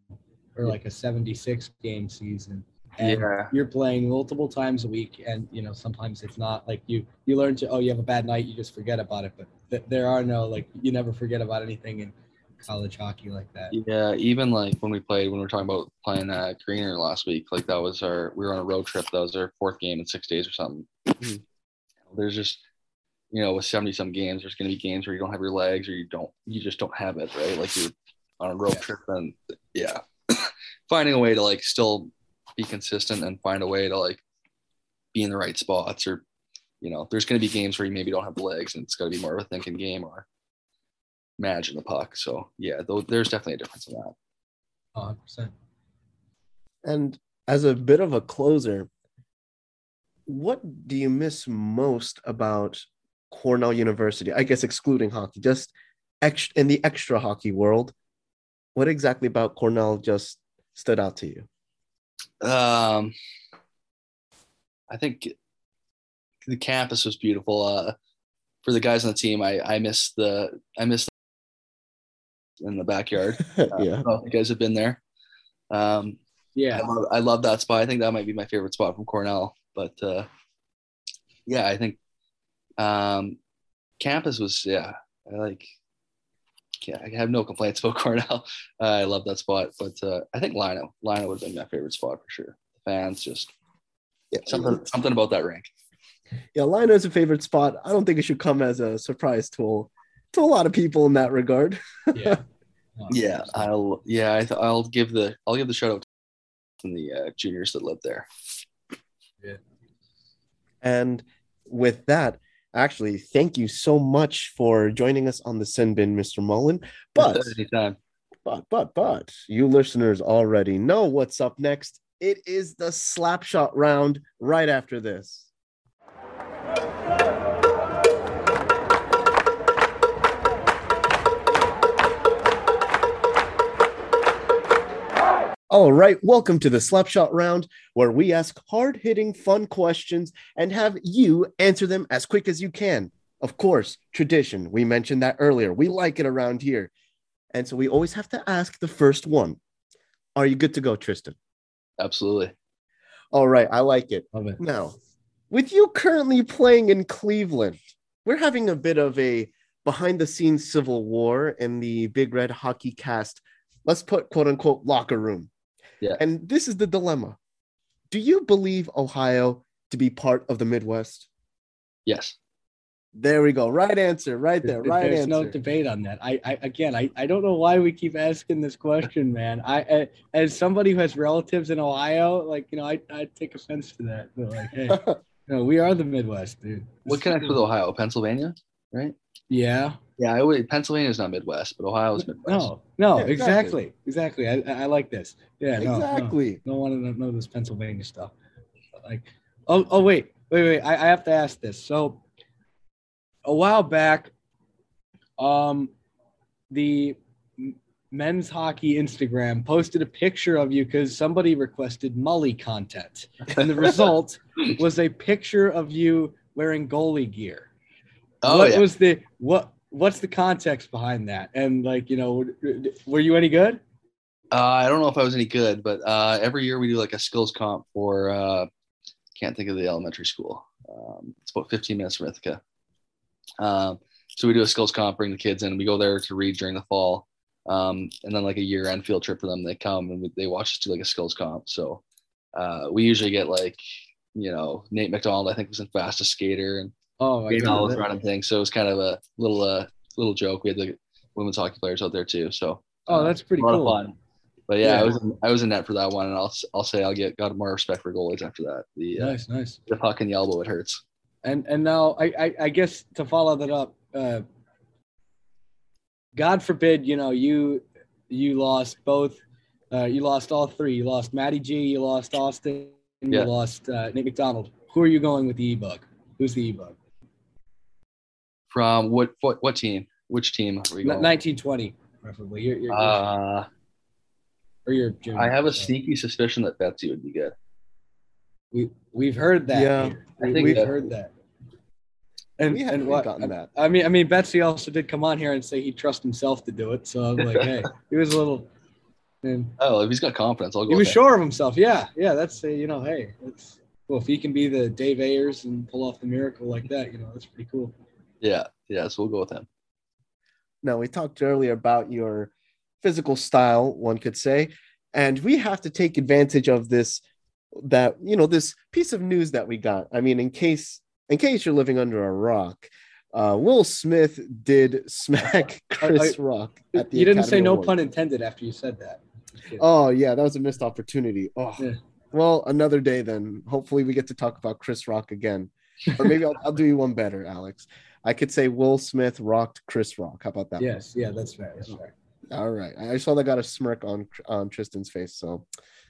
or like a 76 game season. And Yeah. you're playing multiple times a week, and you know sometimes it's not like you you learn to oh you have a bad night, you just forget about it. But th- there are no like you never forget about anything in college hockey like that. Yeah, even like when we played, when we were talking about playing at Greener last week, like that was our, we were on a road trip. That was our fourth game in six days or something. Mhm. There's just, you know, with 70 some games, there's going to be games where you don't have your legs or you don't, you just don't have it, right? Like you're on a road Yeah. trip and yeah, finding a way to like still be consistent and find a way to like be in the right spots or, you know, there's going to be games where you maybe don't have the legs and it's got to be more of a thinking game or managing the puck. So yeah, though there's definitely a difference in that. 100%. And as a bit of a closer, what do you miss most about Cornell University? I guess excluding hockey, just ex- in the extra hockey world. What exactly about Cornell just stood out to you? Um, I think the campus was beautiful. Uh, for the guys on the team, I I miss the I miss in the backyard. Uh, I yeah. don't know if you guys have been there. Um, Yeah. I love, I love that spot. I think that might be my favorite spot from Cornell. But uh, yeah, I think um, campus was yeah. I like. Yeah, I have no complaints about Cornell. Uh, I love that spot, but uh, I think Lynah, Lynah would have been my favorite spot for sure. The fans just Yeah. something something about that rink. Yeah, Lynah is a favorite spot. I don't think it should come as a surprise to to a lot of people in that regard. Yeah. Yeah, I'll yeah I th- I'll give the I'll give the shout out to the uh, juniors that live there. Yeah, And with that, actually, thank you so much for joining us on the Sin Bin, Mr. Mullin. But anytime. But, but, but, you listeners already know what's up next. It is the slapshot round right after this. All right, welcome to the Slapshot round where we ask hard hitting, fun questions and have you answer them as quick as you can. Of course, tradition. We mentioned that earlier. We like it around here. And so we always have to ask the first one. Are you good to go, Tristan? Absolutely. All right, I like it. Love it. Now, with you currently playing in Cleveland, we're having a bit of a behind the scenes civil war in the Big Red Hockey cast. Let's put quote unquote locker room. Yeah. And this is the dilemma. Do you believe Ohio to be part of the Midwest? Yes. There we go. Right answer. Right there. There- Right There's answer. no debate on that. I, I again, I, I don't know why we keep asking this question, man. I, I as somebody who has relatives in Ohio, like you know, I I take offense to that. But like, hey, no, we are the Midwest, dude. What connects with Ohio? Pennsylvania, right? Yeah. Yeah, I would. Pennsylvania's not Midwest, but Ohio's Midwest. No, no, Yeah, exactly, exactly. I, I I like this. Yeah, no, no. exactly. don't want to know this Pennsylvania stuff. Like, oh, oh, wait, wait, wait. I, I have to ask this. So, a while back, um, the men's hockey Instagram posted a picture of you because somebody requested Mully content, and the result was a picture of you wearing goalie gear. Oh what yeah. was the what? What's the context behind that? And like, you know, were you any good? Uh, I don't know if I was any good, but uh, every year we do like a skills comp for uh, can't think of the elementary school. Um, it's about 15 minutes from Ithaca. Um, so we do a skills comp, bring the kids in. And we go there to read during the fall, um, and then like a year end field trip for them. They come and we, they watch us do like a skills comp. So uh, we usually get like you know Nate McDonald, I think was in fastest skater, and Oh my god! was running things. So it was kind of a little uh, little joke. We had the women's hockey players out there too. So Oh, uh, that's pretty cool. fun. But yeah, Yeah. I was in, I was in net for that one, and I'll I'll say I'll get got more respect for goalies after that. The uh, Nice, nice. the puck in the elbow it hurts. And and now I, I I guess to follow that up, uh, God forbid, you know, you you lost both. Uh, you lost all three. You lost Matty G. You lost Austin. Yeah. You lost uh, Nate McDonald. Who are you going with the e-bug? Who's the e-bug? From what what what team? Which team are we going? 1920, preferably. You're, you're, Uh, or your junior. I have a so. sneaky suspicion that Betsy would be good. We we've heard that. Yeah, here. I we, think we've that- heard that. And, we and haven't what? gotten that. I mean, I mean, Betsy also did come on here and say he trusts himself to do it. So I'm like, hey, he was a little, and Oh, if he's got confidence, I'll go. he was with sure of himself. Yeah, yeah. That's uh, you know, hey, it's well if he can be the Dave Ayres and pull off the miracle like that, you know, that's pretty cool. That. Yeah, yeah. So we'll go with him. Now, we talked earlier about your physical style, one could say, and we have to take advantage of this that you know this piece of news that we got. I mean, in case in case you're living under a rock, uh, Will Smith did smack Chris Rock at the. You didn't say Academy no Awards. pun intended after you said that. Oh yeah, that was a missed opportunity. Oh, Yeah. well, another day then. Hopefully, we get to talk about Chris Rock again, or maybe I'll, I'll do you one better, Alex. I could say Will Smith rocked Chris Rock. How about that? Yes, yeah, that's fair. That's fair. All right. I saw that got a smirk on on Tristan's face, so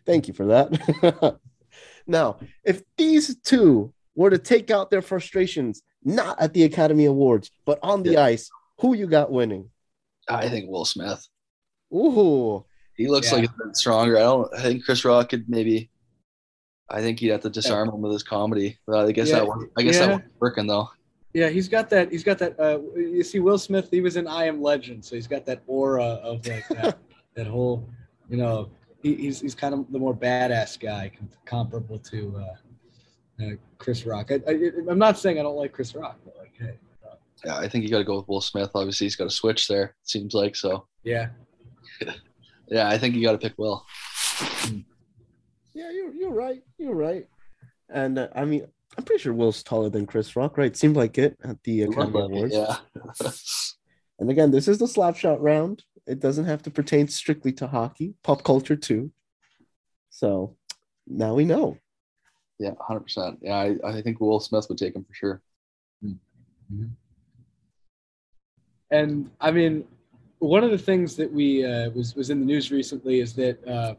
thank you for that. now, if these two were to take out their frustrations not at the Academy Awards but on the Yeah. ice, who you got winning? I think Will Smith. Ooh, He looks Yeah. like he's been stronger. I don't. I think Chris Rock could maybe. I think he'd have to disarm him with his comedy. But I guess Yeah, that. Worked. I guess yeah. that was working though. Yeah, he's got that. He's got that. Uh, you see, Will Smith. He was in I Am Legend, so he's got that aura of like that. that whole, you know, he, he's he's kind of the more badass guy, comparable to uh, uh, Chris Rock. I, I, I'm not saying I don't like Chris Rock, but like, hey, uh, Yeah, I think you got to go with Will Smith. Obviously, he's got a switch there. It seems like so. yeah, Yeah, I think you got to pick Will. yeah, you're you're right. You're right. And uh, I mean, I'm pretty sure Will's taller than Chris Rock, right? Seemed like it at the Academy Awards. Yeah. And again, this is the slap shot round. It doesn't have to pertain strictly to hockey, pop culture too. So now we know. yeah, hundred percent. Yeah, I, I think Will Smith would take him for sure. and I mean, one of the things that we uh, was was in the news recently is that uh,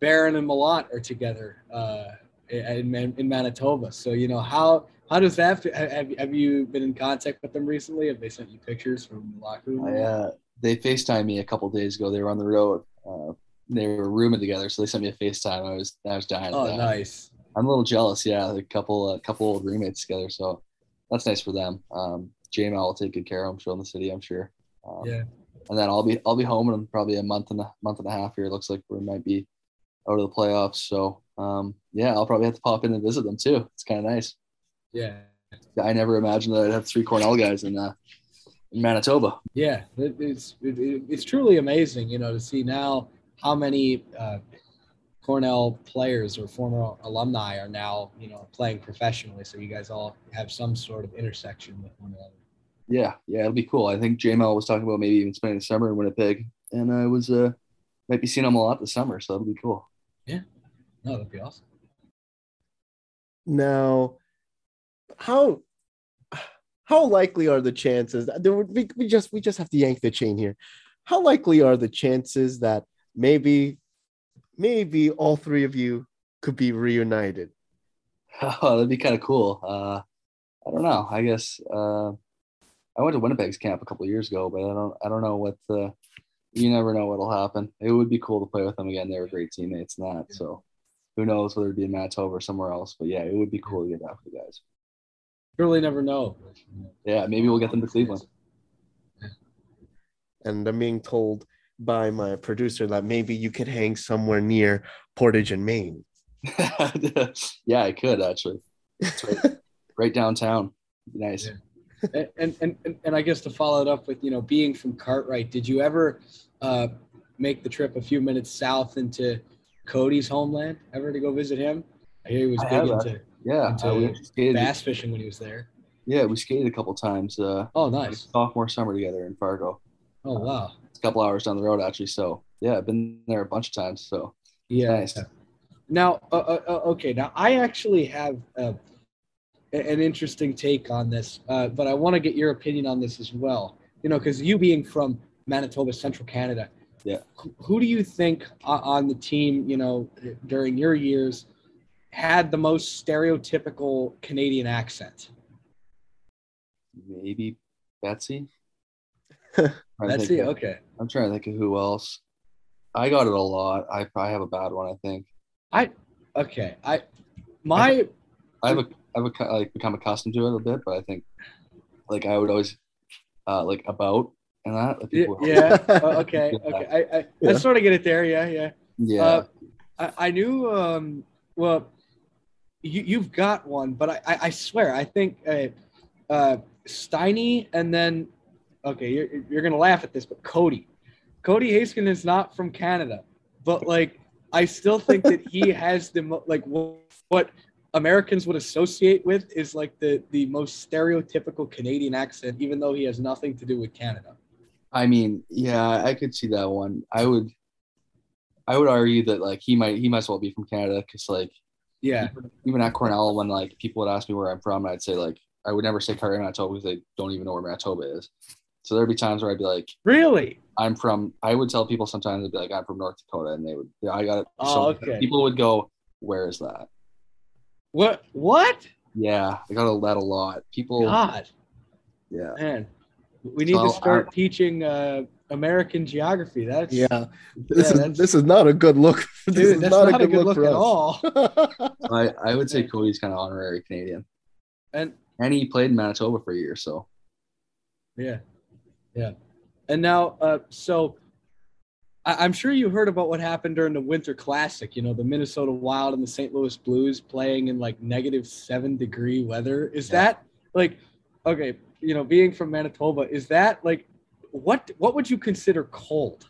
Barron and Malott are together uh, in Man- in Manitoba. So you know how how does that? Have, have you been in contact with them recently? Have they sent you pictures from the locker room? I, uh, they FaceTimed me a couple days ago. They were on the road. Uh, they were rooming together, so they sent me a FaceTime. I was I was dying. oh, nice. I'm a little jealous. Yeah, a couple a couple old roommates together, so that's nice for them. Um, JML will take good care of them, show in the city, I'm sure. Um, Yeah. And then I'll be I'll be home in probably a month and a month and a half here. It looks like we might be out of the playoffs. So um, yeah, I'll probably have to pop in and visit them too. It's kind of nice. Yeah. I never imagined that I'd have three Cornell guys in uh, in Manitoba. Yeah, it, it's it, it- it's truly amazing, you know, to see now how many uh, Cornell players or former alumni are now, you know, playing professionally. So you guys all have some sort of intersection with one another. Yeah, yeah, it'll be cool. I think JML was talking about maybe even spending the summer in Winnipeg, and I was uh might be seeing him a lot this summer, so that'll be cool. No, that'd be awesome. Now, how how likely are the chances that there would we, we just we just have to yank the chain here. How likely are the chances that maybe maybe all three of you could be reunited? Oh, that'd be kind of cool. Uh, I don't know. I guess uh, I went to Winnipeg's camp a couple of years ago, but I don't. I don't know what. Uh, you never know what'll happen. It would be cool to play with them again. They were great teammates and that. So who knows whether it'd be in Manitoba or somewhere else. But yeah, it would be cool to get that for the guys. Really never know. Yeah, maybe we'll get them to Cleveland. And I'm being told by my producer that maybe you could hang somewhere near Portage and Main. yeah, I could actually. It's right, right downtown. Nice. Yeah. And, and and and I guess to follow it up with you know being from Cartwright, did you ever uh, make the trip a few minutes south into Cody's homeland? Ever to go visit him? I hear he was I big into Yeah, Into uh, bass fishing when he was there. Yeah, we skated a couple times. Uh, Oh, nice. sophomore summer together in Fargo. Oh, wow. It's a couple hours down the road actually. So yeah, I've been there a bunch of times. So Yeah. Nice. Now, uh, uh, uh, okay. Now, I actually have uh, a- an interesting take on this, uh, but I want to get your opinion on this as well. You know, because you being from Manitoba, Central Canada, Yeah. who, who do you think on the team, you know, during your years, had the most stereotypical Canadian accent? maybe Betsy. Trying to That's think it. of- Okay. I'm trying to think of who else. I got it a lot. I probably have a bad one. I think. I okay. I My I have a I've like become accustomed to it a bit, but I think like I would always uh like about and that. like, yeah, yeah uh, okay okay I I, Yeah. I sort of get it there yeah yeah yeah. Uh, I, I knew um well you you've got one but I I, I swear I think uh, uh Steiny and then okay you're you're gonna laugh at this but Cody Cody Haskin is not from Canada but like I still think that he has the mo- like wh- what Americans would associate with is like the the most stereotypical Canadian accent even though he has nothing to do with Canada. I mean, yeah, I could see that one. I would, I would argue that like he might he might as well be from Canada because like Yeah. even at Cornell when like people would ask me where I'm from, I'd say like I would never say Cartwright, Manitoba because they don't even know where Manitoba is. So there'd be times where I'd be like, Really? I'm from. I would tell people sometimes I'd be like, I'm from North Dakota, and they would, yeah, I got it. Oh, okay. People would go, where is that? What what? Yeah, I got a that a lot. People, God. yeah, Man, we need So, to start teaching uh, American geography. That's Yeah, this Yeah, is this is not a good look. This dude, is that's not, a good look, for at all. I I would say Cody's kind of honorary Canadian, And and he played in Manitoba for a year, so yeah, yeah. And now, uh, so I- I'm sure you heard about what happened during the Winter Classic. You know, the Minnesota Wild and the St. Louis Blues playing in like negative seven degree weather. Is Yeah. that like okay? You know, being from Manitoba, is that like what? What would you consider cold?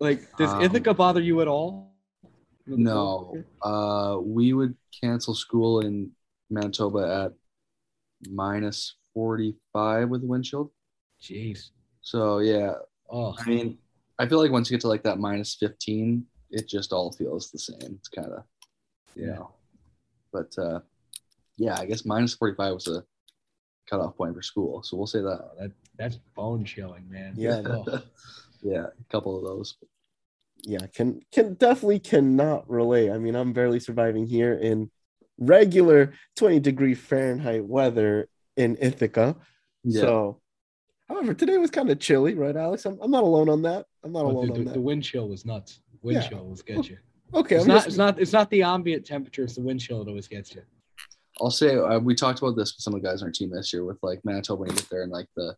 Like, does Um, Ithaca bother you at all? No, uh, we would cancel school in Manitoba at minus 45 with wind chill. Jeez. So yeah, Oh, I mean, I feel like once you get to like that minus 15, it just all feels the same. It's kind of, you Yeah. know, but uh, yeah, I guess minus 45 was a cutoff point for school. So we'll say that. Oh, that that's bone chilling, man. Yeah. Oh. Yeah, a couple of those. yeah, can can definitely cannot relate. I mean, I'm barely surviving here in regular 20 degree Fahrenheit weather in Ithaca. Yeah. So, however, today was kind of chilly, right, Alex? I'm, I'm not alone on that. I'm not alone dude, on the, that. the wind chill was nuts. Wind Yeah. chill was get you. okay, It's I'm not. just, It's not. It's not the ambient temperature. It's the wind chill that always gets you. I'll say uh, we talked about this with some of the guys on our team this year with like Manitoba when you get there and like the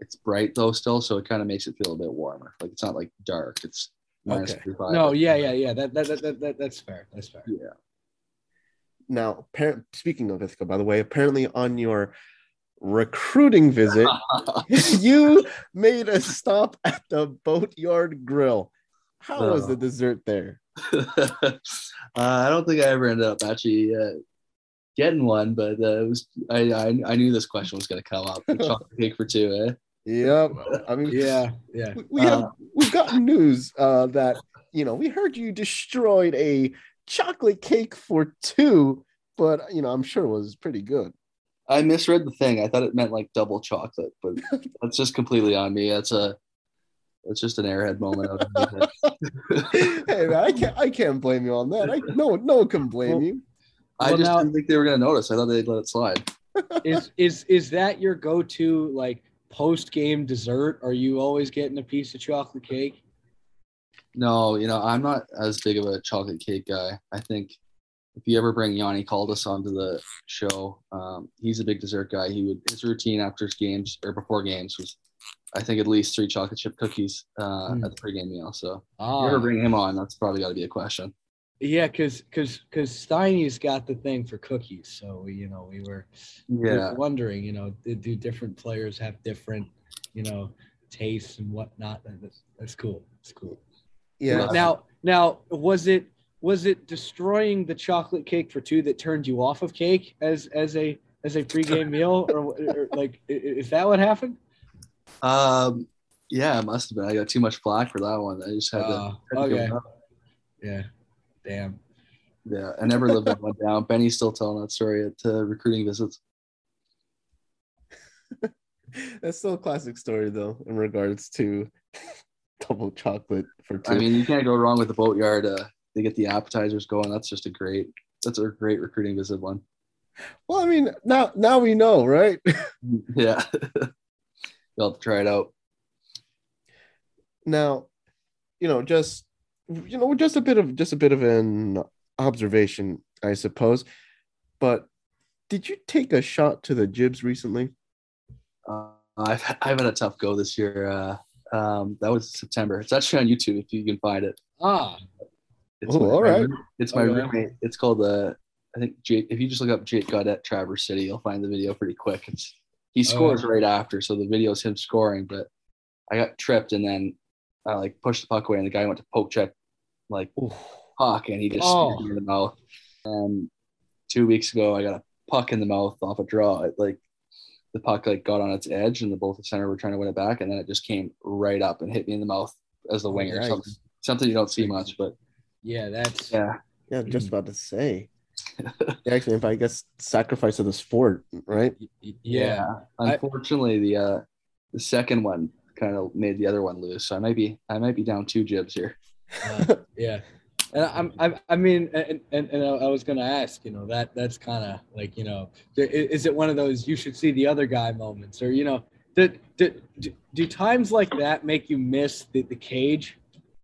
it's bright though still, so it kind of makes it feel a bit warmer. Like it's not like dark. It's minus Okay. 45. No, yeah, yeah, yeah. That that, that, that, that that's fair. That's fair. Yeah. now, appar- speaking of Ithaca, by the way, apparently on your recruiting visit, you made a stop at the Boatyard Grill. How was the Oh. dessert there? uh, I don't think I ever ended up actually uh, getting one, but uh, it was I, I I knew this question was going to come up. Chocolate cake for two, eh? Yep. I mean, Yeah, yeah. we- we have Uh, we've gotten news uh, that you know we heard you destroyed a chocolate cake for two, but you know I'm sure it was pretty good. I misread the thing. I thought it meant like double chocolate, but that's just completely on me. That's a that's just an airhead moment. out of me. hey man, I can't I can't blame you on that. I no no one can blame Well, you. I Well, just now- didn't think they were going to notice. I thought they'd let it slide. Is is is that your go-to like post-game dessert? Are you always getting a piece of chocolate cake? No, you know, I'm not as big of a chocolate cake guy. I think if you ever bring Yanni Kaldis onto the show, um, he's a big dessert guy. He would his routine after his games or before games was, I think, at least three chocolate chip cookies uh, Hmm. at the pregame meal. So if Ah, you ever bring him on, that's probably got to be a question. yeah, because because because Steiny's got the thing for cookies. So we, you know we were we were wondering, you know, do, do different players have different, you know, tastes and whatnot? That's, that's cool. That's cool. Yeah. Now, now, was it was it destroying the chocolate cake for two that turned you off of cake as as a as a pregame meal, or, or like i- i- is that what happened? um, yeah, it must have been. I got too much flack for that one. I just had to. Uh, had to give okay. it. Yeah. Damn. Yeah, I never lived that one down. Benny's still telling that story at uh, recruiting visits. That's still a classic story though in regards to double chocolate for two. I mean, you can't go wrong with the boatyard. Uh, they get the appetizers going. That's just a great. That's a great recruiting visit one. well, I mean now now we know, right? Yeah, you'll have to try it out. now, you know, just you know, just a bit of just a bit of an observation, I suppose. But did you take a shot to the jibs recently? Uh, I've I've had a tough go this year. Uh, um, that was September. It's actually on YouTube if you can find it. Ah, It's Oh, my, all my It's my roommate. It's called uh, I think Jake. If you just look up Jake Gaudette Traverse City, you'll find the video pretty quick. It's he scores right after, so the video is him scoring. But I got tripped and then I like pushed the puck away, and the guy went to poke check like Oof. puck, and he just Oh. in the mouth. And two weeks ago, I got a puck in the mouth off a draw. It, like the puck like got on its edge, and the both the center were trying to win it back, and then it just came right up and hit me in the mouth as the winger. Yikes. Something, something you don't see much, but yeah, that's yeah, Yeah, just about to say. Yeah, actually, if I guess sacrifice of the sport, right? y- y- yeah. I- Unfortunately, the uh, the second one kind of made the other one lose, so I might be I might be down two jibs here. Uh, yeah. And I'm, I'm I mean, and, and, and I was going to ask, you know, that that's kind of like, you know, is it one of those you should see the other guy moments or, you know, do, do, do, do times like that make you miss the, the cage?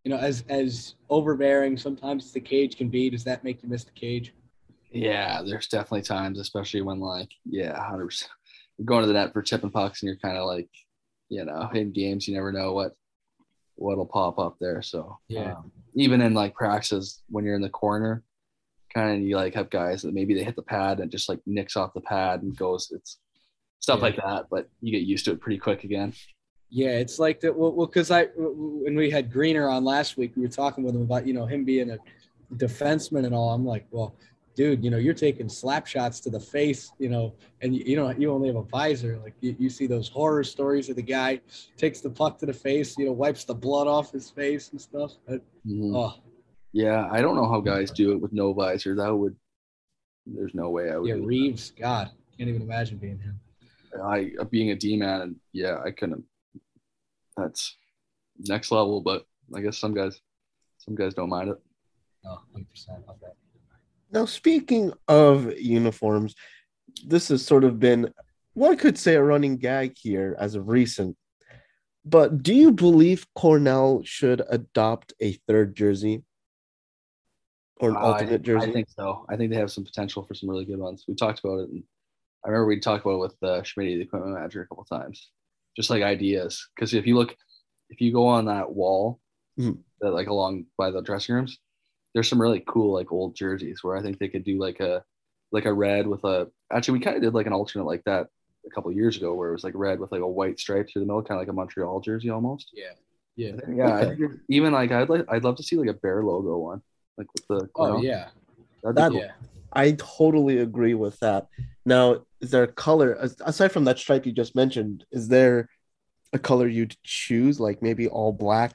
You know, as, as overbearing sometimes the cage can be, does that make you miss the cage? Yeah, there's definitely times, especially when like yeah, hundred percent. You're going to the net for tipping pucks, and you're kind of like, you know, in games you never know what what'll pop up there. So Yeah. um, even in like practices when you're in the corner, kind of you like have guys that maybe they hit the pad and just like nicks off the pad and goes. It's stuff Yeah. like that, but you get used to it pretty quick again. Yeah, it's like that. Well, because I when we had Greener on last week, we were talking with him about you know him being a defenseman and all. I'm like, well, dude, you know, you're taking slap shots to the face, you know, and you, you know you only have a visor. Like you, you see those horror stories of the guy takes the puck to the face, you know, wipes the blood off his face and stuff. Uh, Mhm. Oh, Yeah, I don't know how guys do it with no visor. That would. There's no way I would. yeah, Reeves, God, can't even imagine being him. I being a D man, yeah, I couldn't. That's next level, but I guess some guys, some guys don't mind it. Oh, 100 percent about that. Now, speaking of uniforms, this has sort of been, one could say, a running gag here as of recent. But do you believe Cornell should adopt a third jersey or an I- alternate jersey? I think so. I think they have some potential for some really good ones. We talked about it. And I remember we talked about it with uh, Schmidt, the equipment manager, a couple times, just like ideas. Because if you look, if you go on that wall, Mhm. that like along by the dressing rooms, there's some really cool like old jerseys where I think they could do like a like a red with a. Actually, we kind of did like an alternate like that a couple years ago, where it was like red with like a white stripe through the middle, kind of like a Montreal jersey almost. Yeah, yeah. Yeah, I Okay. think even like I'd like I'd love to see like a bear logo one, like with the. Oh Cornell. yeah, That'd be That- cool. yeah. I totally agree with that. Now, is there a color aside from that stripe you just mentioned? Is there a color you'd choose, like maybe all black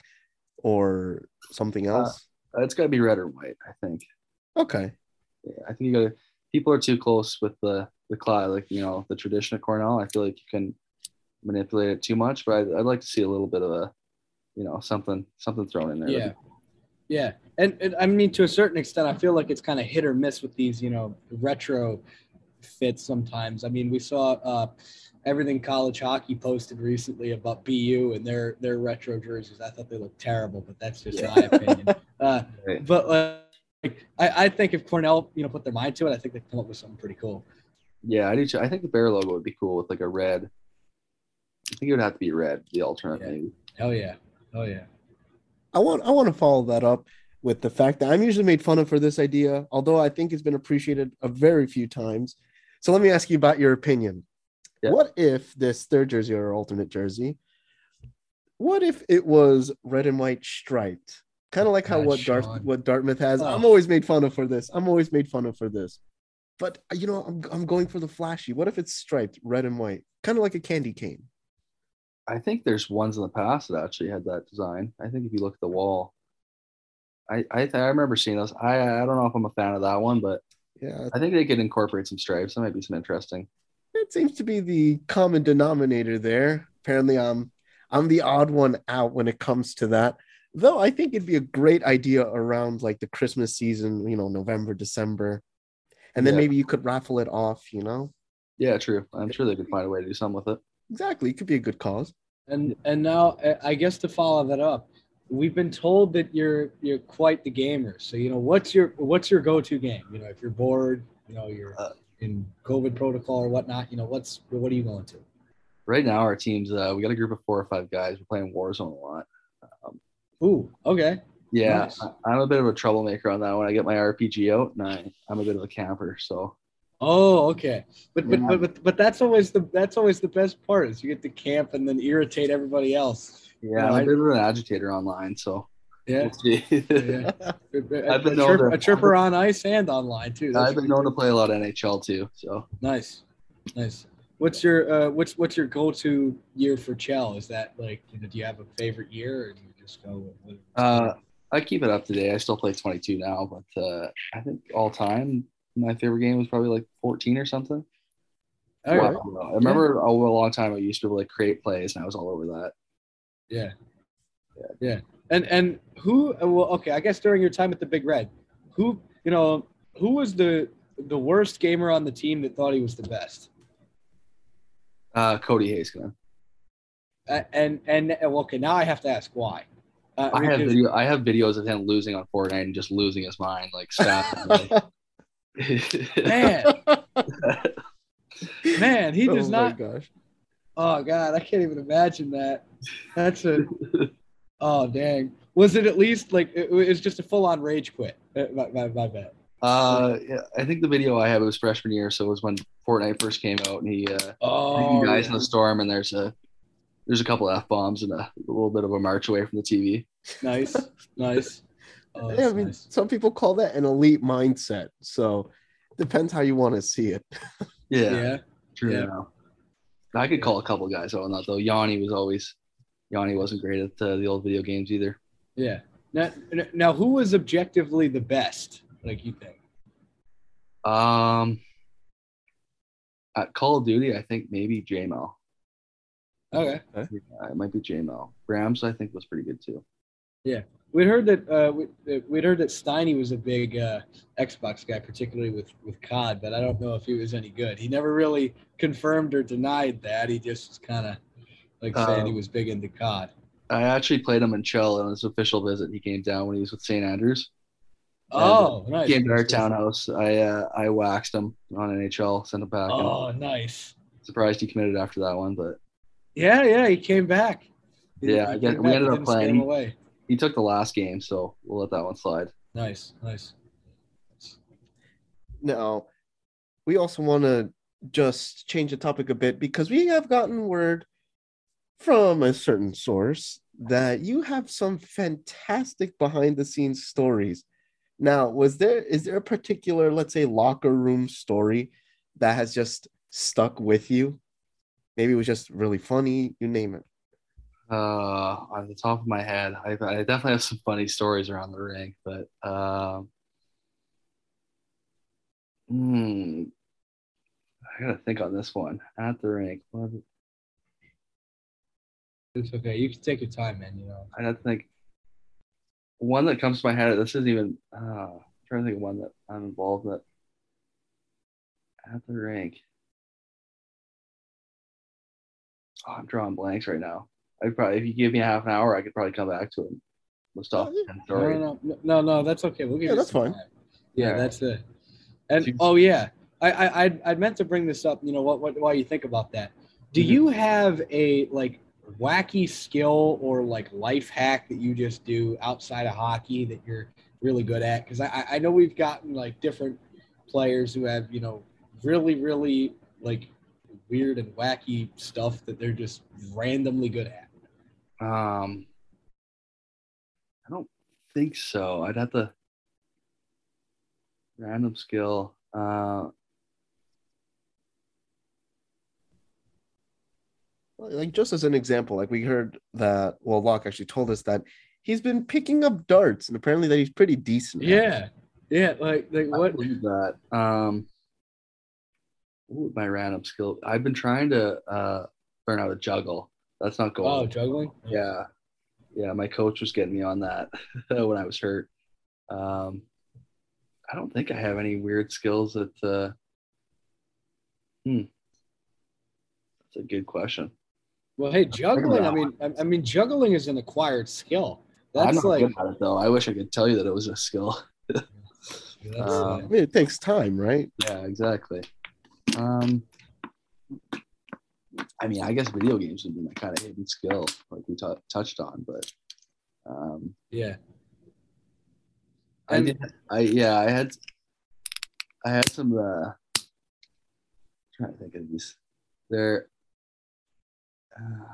or something Uh, else? Uh, It's got to be red or white, I think. okay. Yeah, I think you got to. People are too close with the the class, like you know, the tradition of Cornell. I feel like you can manipulate it too much, but I'd, I'd like to see a little bit of a, you know, something something thrown in there. Yeah. Yeah. And, and I mean, to a certain extent, I feel like it's kind of hit or miss with these, you know, retro fits sometimes. I mean, we saw uh, everything college hockey posted recently about BU and their their retro jerseys. I thought they looked terrible, but that's just Yeah. my opinion. Uh, Right. but like, I, I think if Cornell, you know, put their mind to it, I think they come up with something pretty cool. Yeah, I do. Too. I think the bear logo would be cool with like a red. I think it would have to be red, the alternate Yeah. maybe. Oh yeah. Oh yeah. I want I want to follow that up with the fact that I'm usually made fun of for this idea, although I think it's been appreciated a very few times. So let me ask you about your opinion. Yeah. What if this third jersey or alternate jersey? What if it was red and white striped? Kind of like how God, what Darth what Dartmouth has. Oh. I'm always made fun of for this. I'm always made fun of for this. But uh, you know, I'm I'm going for the flashy. What if it's striped red and white? Kind of like a candy cane. I think there's ones in the past that actually had that design. I think if you look at the wall, I I, I remember seeing those. I I don't know if I'm a fan of that one, but Yeah, I think they could incorporate some stripes. That might be some interesting. It seems to be the common denominator there. Apparently, I'm I'm the odd one out when it comes to that. Though I think it'd be a great idea around like the Christmas season, you know, November, December. And then Yeah. maybe you could raffle it off, you know? Yeah, true. I'm sure they could find a way to do something with it. Exactly. It could be a good cause. And and now I guess to follow that up, we've been told that you're you're quite the gamer. So you know, what's your what's your go-to game? You know, if you're bored, you know, you're Uh, in COVID protocol or whatnot. You know, what's what are you going to? Right now, our team's uh, we got a group of four or five guys. We're playing Warzone a lot. Ooh, okay. Yeah, Nice. I- I'm a bit of a troublemaker on that. When I get my RPG out, and I, I'm a bit of a camper. So Oh, okay. But but, Yeah. but but but that's always the that's always the best part is you get to camp and then irritate everybody else. Yeah, I'm I- a bit of an agitator online. So Yeah. yeah. A, I've been a, known chirp- to- a chirper on ice and online too. That's I've been known to play a lot of NHL too. So Nice, nice. What's your uh, what's what's your go-to year for Chell? Is that like you know, do you have a favorite year, or do you just go with? uh, I keep it up to date. I still play 22 now, but uh, I think all time my favorite game was probably like 14 or something. All right. I remember a long time I used to like create plays, and I was all over that. Yeah. Yeah. Yeah. And and who? Well, okay. I guess during your time at the Big Red, who you know who was the the worst gamer on the team that thought he was the best? Uh, Cody Haskinen. Uh, and and well, okay, now I have to ask why. Uh, I have because- video. I have videos of him losing on Fortnite and just losing his mind, like stabbing. man, man, he does oh not. Gosh. Oh God, I can't even imagine that. That's a. Oh dang! Was it at least like it was just a full on rage quit? Uh, My, my, my bad. uh, yeah, I think the video I have it was freshman year, so it was when Fortnite first came out, and he uh, Oh, taking guys yeah. in the storm, and there's a there's a couple f bombs and a, a little bit of a march away from the TV. nice, nice. Oh, Yeah, I mean, nice. some people call that an elite mindset. So depends how you want to see it. Yeah, Yeah, true. yeah. Now. I could call a couple guys out on that though. Yanni was always Yanni wasn't great at uh, the old video games either. yeah. Now, now, who was objectively the best? Like you think? Um, at Call of Duty, I think maybe JML. Okay. Yeah, it might be JML. Rams, I think was pretty good too. We'd heard that uh, we, we'd heard that Steiny was a big uh, Xbox guy, particularly with with COD, but I don't know if he was any good. He never really confirmed or denied that. He just was kind of like saying he Um, was big into COD. I actually played him in Chell on his official visit. He came down when he was with St. Andrews. Oh, nice. Came to our townhouse. I uh, I waxed him on NHL, sent him back. Oh, nice. surprised he committed after that one, but Yeah, yeah, he came back. He- Yeah, I guess we ended up playing. Him away. he took the last game, so we'll let that one slide. Nice, nice. Now, we also want to just change the topic a bit because we have gotten word from a certain source that you have some fantastic behind the scenes stories. Now, was there is there a particular, let's say, locker room story that has just stuck with you? Maybe it was just really funny, you name it. Uh, on the top of my head, I, I definitely have some funny stories around the ring, but um, hmm, I gotta think on this one at the rink. What, It's okay. You can take your time, man. You know. I to think. One that comes to my head. This isn't even. Uh, I'm trying to think of one that I'm involved with. At the rink. Oh, I'm drawing blanks right now. I could probably, if you give me half an hour, I could probably come back to it. List off Oh, yeah. ten No, stories. no, no, no, no. That's okay. We'll give Yeah, you that's fine. time. Yeah, Alright. that's it. And oh yeah, I I I'd, I'd meant to bring this up. You know what? What? Why you think about that? Do Mhm. you have a like wacky skill or like life hack that you just do outside of hockey that you're really good at? Because I I- I know we've gotten like different players who have you know really really like weird and wacky stuff that they're just randomly good at. Um, I don't think so. I'd have to random skill. Uh, like just as an example, like we heard that well, Locke actually told us that he's been picking up darts and apparently that he's pretty decent. at. Yeah, yeah. Like like I what? believe that. Um, what would my random skill? I've been trying to uh, learn how to juggle. That's not going. Oh, juggling. Yeah, yeah. My coach was getting me on that when I was hurt. Um, I don't think I have any weird skills that. Uh, hmm, that's a good question. Well, hey, juggling. I mean, I, I mean, juggling is an acquired skill. I'm That's not like good at it though. I wish I could tell you that it was a skill. that's, Uh, uh, I mean, it takes time, right? Yeah, exactly. Um, I mean, I guess video games would be my kind of hidden skill, like we t- touched on. But um, yeah. I did. I yeah, I had. I had some. Uh, trying to think of these. They're. Uh.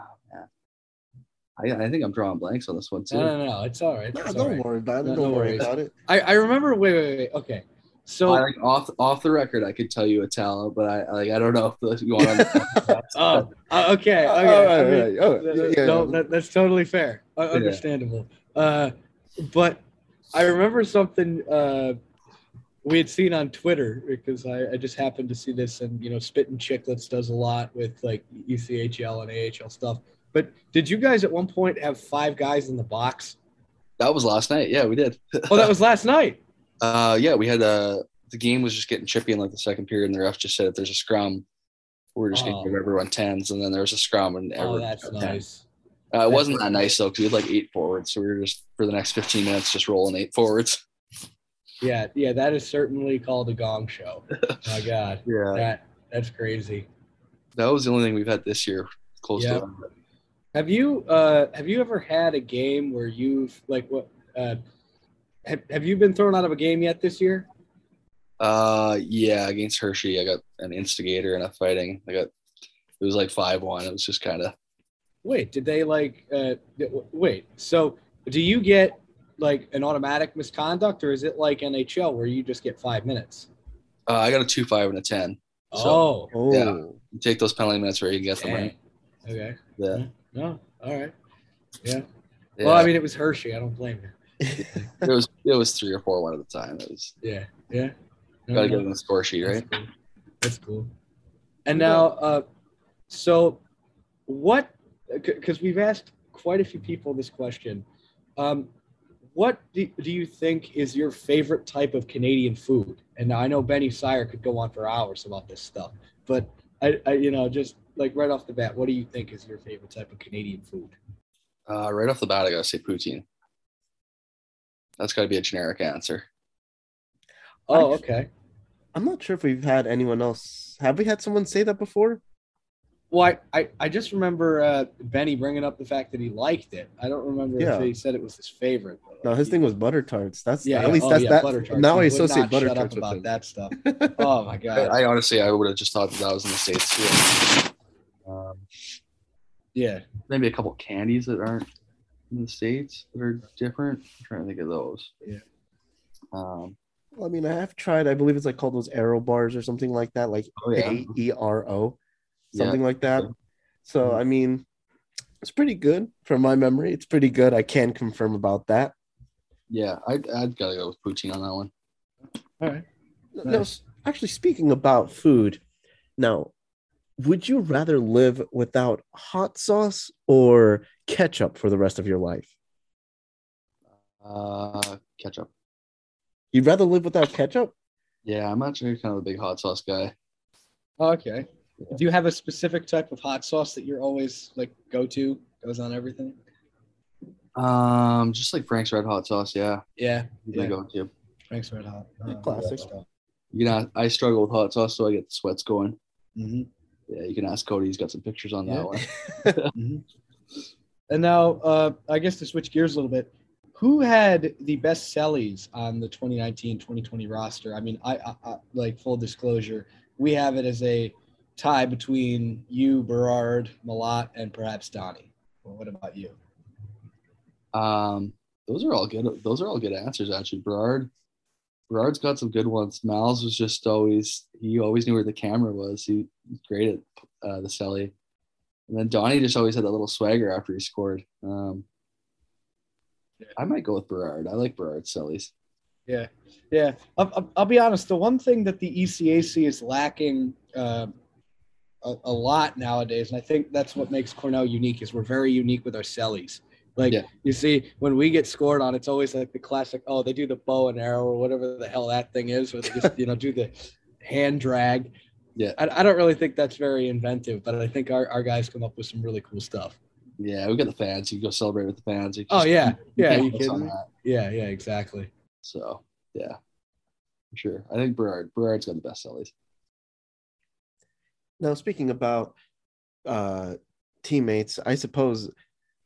I, I think I'm drawing blanks on this one too. No, no, no. It's all right. No, It's don't right. worry about it. No, don't no worry worries. about it. I, I remember. Wait, wait, wait. Okay. So, I, like off off the record, I could tell you a talent, but I like I don't know if you want to. oh, uh, okay, okay. All I mean. Oh, th- yeah, no, that, that's totally fair. Uh, Understandable. Uh, but I remember something uh, we had seen on Twitter because I, I just happened to see this, and you know, Spittin' Chicklets does a lot with like ECHL and AHL stuff. But did you guys at one point have five guys in the box? that was last night. Yeah, we did. Oh, that was last night. Uh, yeah, we had uh the game was just getting chippy in like the second period, and the ref just said if there's a scrum, we're just Oh. gonna give everyone tens, and then there was a scrum, and Oh, everyone that's got 10. nice. Uh, it wasn't that nice though, because we had like eight forwards, so we were just for the next 15 minutes just rolling eight forwards. Yeah, yeah, that is certainly called a gong show. My God, Yeah, that that's crazy. that was the only thing we've had this year close Yeah. to. Have you uh have you ever had a game where you've like what uh have, have you been thrown out of a game yet this year? Uh, yeah, against Hershey, I got an instigator and a fighting. I got it was like five one. It was just kind of Wait, did they like uh wait, so do you get like an automatic misconduct or is it like NHL where you just get 5 minutes? uh, I got a two five and a ten. So Oh, Oh, Yeah. you take those penalty minutes where you can get them. dang. Right? Okay. Yeah. No. All right. Yeah. yeah. Well, I mean it was Hershey, I don't blame you. It was it was three or four one at a time. It was Yeah. Yeah. No, gotta no. get on the score sheet, That's right? cool. That's cool. And now, uh, so what? Because we've asked quite a few people this question. Um, what do, do you think is your favorite type of Canadian food? And now I know Benny Syer could go on for hours about this stuff, but I, I, you know, just like right off the bat, what do you think is your favorite type of Canadian food? Uh, right off the bat, I gotta say poutine. That's got to be a generic answer. Oh, Actually- okay. I'm not sure if we've had anyone else. Have we had someone say that before? Well, I, I, I just remember uh, Benny bringing up the fact that he liked it. I don't remember Yeah. if he said it was his favorite. but, No, his he- thing was butter tarts. That's Yeah, at least oh, that's yeah, that. butter tarts. Now I He would associate not butter shut tarts up with about him. that stuff. Oh my god. I honestly, I would have just thought that, that was in the states. too. Um, Yeah. maybe a couple candies that aren't in the states that are different. I'm trying to think of those. Yeah. Um, I mean, I have tried. I believe it's like called those Aero bars or something like that, like oh yeah. A E R O, Yeah. something like that. Yeah. So I mean, it's pretty good from my memory. It's pretty good. I can confirm about that. Yeah, I'd, I'd gotta go with poutine on that one. All right. Now, Nice. s- actually, speaking about food, now, would you rather live without hot sauce or ketchup for the rest of your life? Uh, ketchup. You'd rather live without ketchup? Yeah, I'm actually kind of a big hot sauce guy. Okay. Do you have a specific type of hot sauce that you're always like go to? Goes on everything? Um, just like Frank's Red Hot Sauce. Yeah, Yeah. yeah. Yeah. go to. Frank's Red Hot. Uh, classic. You know, I struggle with hot sauce, so I get the sweats going. hmm Yeah, you can ask Cody. He's got some pictures on that one. hmm And now, uh, I guess to switch gears a little bit, who had the best sellies on the 2019-2020 roster? I mean, I, I, I like full disclosure, we have it as a tie between you, Berard, Malott, and perhaps Donnie. Well, what about you? Um, those are all good. Those are all good answers, actually. Berard, Berard's got some good ones. Miles was just always he always knew where the camera was. He was great at uh, the celly. And then Donnie just always had that little swagger after he scored. Um, I might go with Berard. I like Berard's cellies. Yeah, yeah. I'll, I'll, be honest. The one thing that the ECAC is lacking uh, a, a lot nowadays, and I think that's what makes Cornell unique, is we're very unique with our sellies. Like Yeah. you see, when we get scored on, it's always like the classic. Oh, they do the bow and arrow or whatever the hell that thing is, where they just you know do the hand drag. Yeah. I, I don't really think that's very inventive, but I think our, our guys come up with some really cool stuff. Yeah, we got the fans. You can go celebrate with the fans. You Oh yeah, yeah. You miss on kidding me? Yeah, yeah, exactly. So yeah, for sure. I think Berard. Berard's got the best cellies. Now, speaking about uh, teammates, I suppose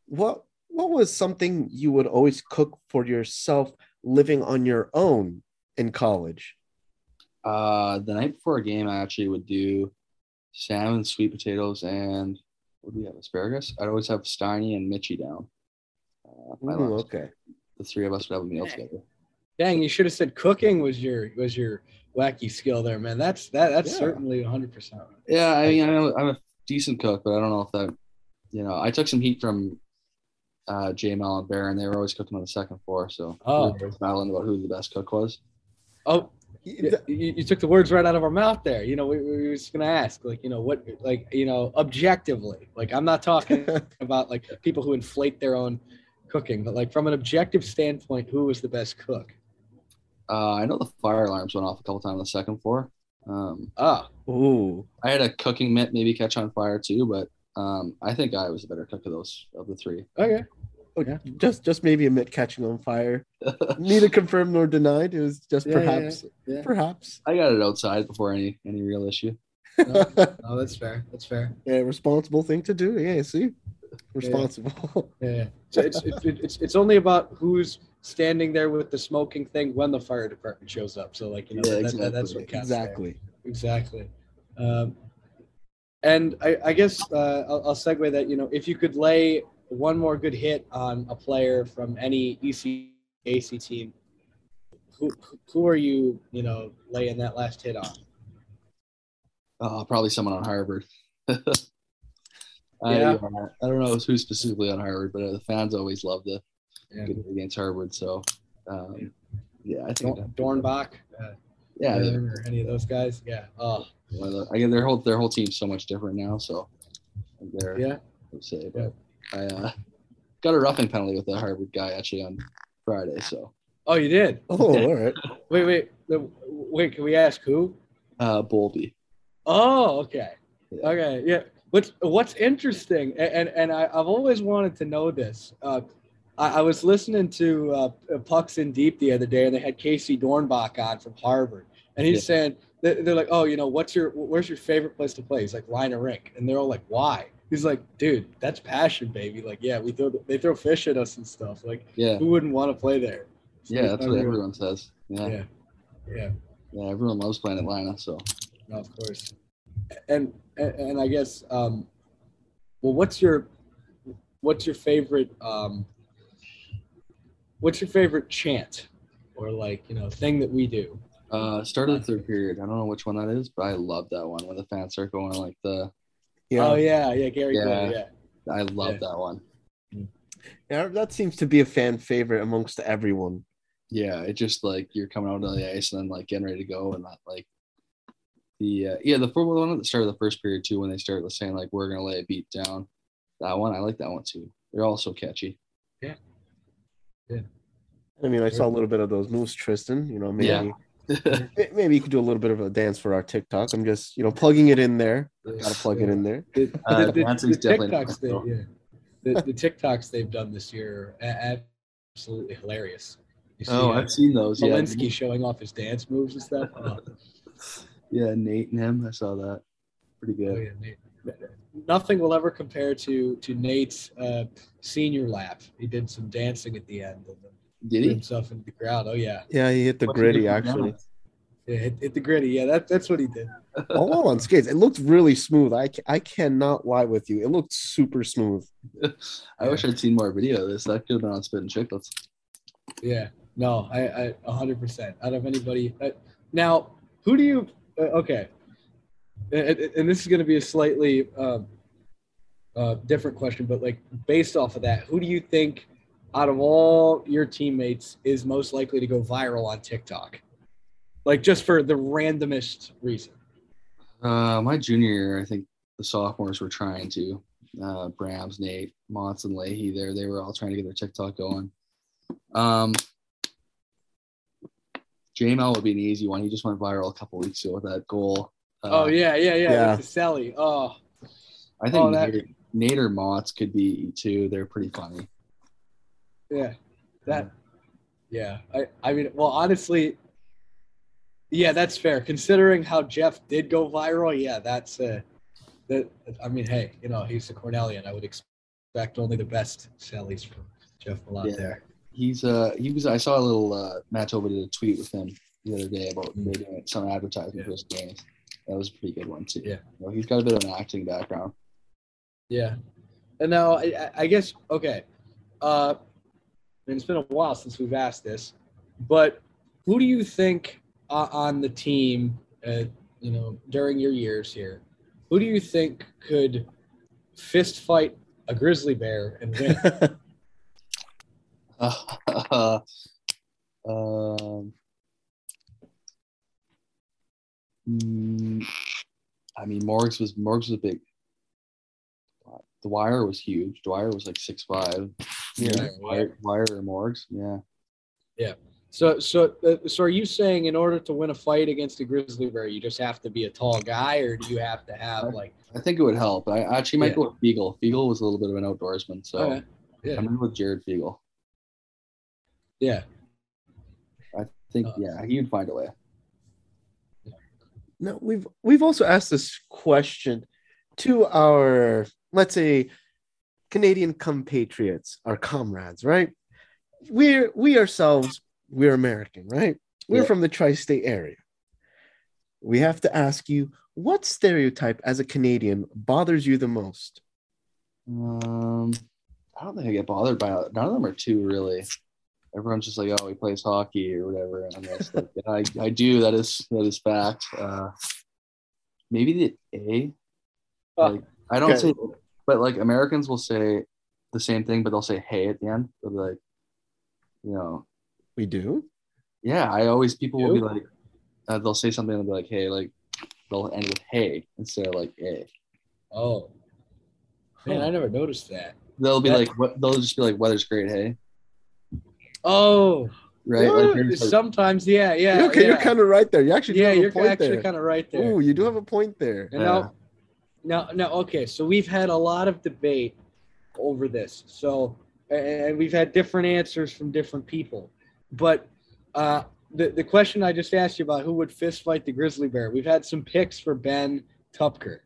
what what was something you would always cook for yourself living on your own in college? Uh, the night before a game, I actually would do salmon, sweet potatoes, and what do we have? Asparagus. I'd always have Steiny and Mitchy down. Uh, my Ooh, okay. The three of us would have a meal together. Dang, you should have said cooking was your was your wacky skill there, man. That's that that's Yeah. certainly 100. percent Yeah, I mean, I'm a, I'm a decent cook, but I don't know if that, you know, I took some heat from uh, JML and Barron. They were always cooking on the second floor, so Oh. we were battling about who the best cook was. Oh, you, you you took the words right out of our mouth there. You know, we, we were just gonna ask, like, you know, what, like, you know, objectively, like, I'm not talking about like people who inflate their own cooking, but like from an objective standpoint, who was the best cook? Uh, I know the fire alarms went off a couple times on the second floor. Um, Ah, Ooh, I had a cooking mitt maybe catch on fire too, but um, I think I was the better cook of those of the three. okay. Oh, Yeah. just just maybe a mitt catching on fire. Neither confirmed nor denied. It was just Yeah, yeah, perhaps, yeah. perhaps. I got it outside before any any real issue. No, no, that's fair. That's fair. yeah, responsible thing to do. Yeah, see, responsible. Yeah. So it's, it's it's it's only about who's standing there with the smoking thing when the fire department shows up. So like you know Yeah, that, that- that's exactly. what counts. there. exactly. exactly. Um, and I, I guess uh, I'll, I'll segue that you know if you could lay one more good hit on a player from any ECAC team, who who are you you know laying that last hit on? Uh, probably someone on Harvard. I, Yeah. uh, I don't know who specifically on Harvard, but uh, the fans always love the Yeah. against Harvard. So, um, yeah, I think Dornbach, uh, yeah, or any of those guys? Yeah. Oh, I get their whole their whole team's so much different now. So, they're yeah. I would say, but I uh, got a roughing penalty with the Harvard guy actually on Friday. So, Oh, you did. Oh, all right. Wait, wait, wait. Can we ask who? uh, Bowlby. Oh, okay. Yeah. Okay, yeah. What's what's interesting, a- and and I, I've always wanted to know this. Uh, I, I was listening to uh, Pucks in Deep the other day, and they had Casey Dornbach on from Harvard, and he's Yeah. saying they're, they're like, "Oh, you know, what's your where's your favorite place to play?" He's like, "Lynah rink," and they're all like, "Why?" He's like, "Dude, that's passion, baby. Like, yeah, we throw they throw fish at us and stuff. Like, Yeah, who wouldn't want to play there?" So yeah, that's what unreal. everyone says. Yeah, yeah, Yeah, yeah. everyone loves playing at Lynah. So, No, of course. And and, and I guess um, well, what's your what's your favorite um, what's your favorite chant or like you know thing that we do? uh, start of the third period. I don't know which one that is, but I love that one when the fans start going like the. Yeah. Oh yeah, yeah, Gary. Yeah. Good, yeah. I love Yeah. that one. Yeah, that seems to be a fan favorite amongst everyone. Yeah, it just like you're coming out on the ice and then like getting ready to go and that like the uh, yeah the football one at the start of the first period too when they start saying like we're gonna lay a beat down. That one I like that one too. They're all so catchy. Yeah. Yeah. I mean, I saw a little bit of those moves, Tristan. You know, maybe Yeah. May- maybe you could do a little bit of a dance for our TikTok. I'm just, you know, plugging it in there. Gotta plug it in there. The, Uh, the, the, the TikToks, they, yeah. the, the TikToks they've done this year are absolutely hilarious. You see, Oh, uh, I've seen those. Yeah, Malinsky showing off his dance moves and stuff. Oh. yeah, Nate and him. I saw that. Pretty Oh, good. yeah, Nate. Nothing will ever compare to to Nate's uh, senior lap. He did some dancing at the end and then Did he? himself into the crowd. Oh yeah, Yeah, he hit the What's gritty actually. yeah hit, hit the gritty. Yeah, that, that's what he did. All on skates. It looked really smooth. I, I cannot lie with you. It looked super smooth. I wish I'd seen more video of this. That could have been on Spittin' Chicklets. Yeah, no, I, I hundred percent. Out of anybody, uh, now, who do you? Uh, okay, and, and this is going to be a slightly um, uh, different question, but like based off of that, who do you think, out of all your teammates, is most likely to go viral on TikTok? Like just for the randomest reason. Uh, my junior year, I think the sophomores were trying to. Uh, Brams, Nate, Montz, and Leahy there, they were all trying to get their TikTok going. Um, JML would be an easy one. He just went viral a couple weeks ago with that goal. Uh, oh yeah, yeah, yeah. Yeah. With Sally. Oh, I think oh, that- Nate, Nader Motts could be too. They're pretty funny. Yeah, that. Yeah, I. I mean, well, honestly, yeah, that's fair. Considering how Jeff did go viral, yeah, that's uh, that. I mean, hey, you know, he's a Cornellian. I would expect only the best sallies from Jeff Malott Yeah. there. He's uh he was I saw a little uh Manitoba did a tweet with him the other day about Mm. they're doing some advertising Yeah. for his games. That was a pretty good one too. Yeah. Well, he's got a bit of an acting background. Yeah, and now I, I- I guess okay. Uh, and it's been a while since we've asked this, but who do you think uh, on the team, uh, you know, during your years here, who do you think could fist fight a grizzly bear and win? um, mm, I mean, Morgs was Morgs was a big. Dwyer was huge. Dwyer was like six five. Yeah. Dwyer, Dwyer or Morgs. Yeah. Yeah. So, so, uh, so, are you saying in order to win a fight against a grizzly bear, you just have to be a tall guy, or do you have to have like? I think it would help. I actually might Yeah. go with Fiegl. Fiegl was a little bit of an outdoorsman, so Okay. Yeah. I'm in with Jared Fiegl. Yeah. I think Uh, yeah, he would find a way. No, we've we've also asked this question to our let's say Canadian compatriots, our comrades, right? We're we ourselves, we're American, right? We're Yeah. from the tri-state area. We have to ask you, what stereotype as a Canadian bothers you the most? Um, I don't think I get bothered by it. None of them are too really. Everyone's just like, oh, he plays hockey or whatever. And I'm like, yeah, I, I do. That is that is fact. Uh, maybe the A. Like, I don't okay. say, but like Americans will say the same thing, but they'll say "hey" at the end. They'll be like, you know, We do. yeah. I always people will be like, uh, they'll say something and they'll be like, "hey," like they'll end with "hey" instead of like "a." Oh, man, I never noticed that. They'll be That- like, what? They'll just be like, "Weather's great, hey." Oh, Right? Like, like, sometimes, yeah, yeah. okay, yeah. you're kind of right there. You actually do yeah, have you're point actually kind of right there. Ooh, you do have a point there. And now, now, now, okay. So we've had a lot of debate over this. So, and we've had different answers from different people. But uh, the the question I just asked you about who would fist fight the grizzly bear, we've had some picks for Ben Tupker.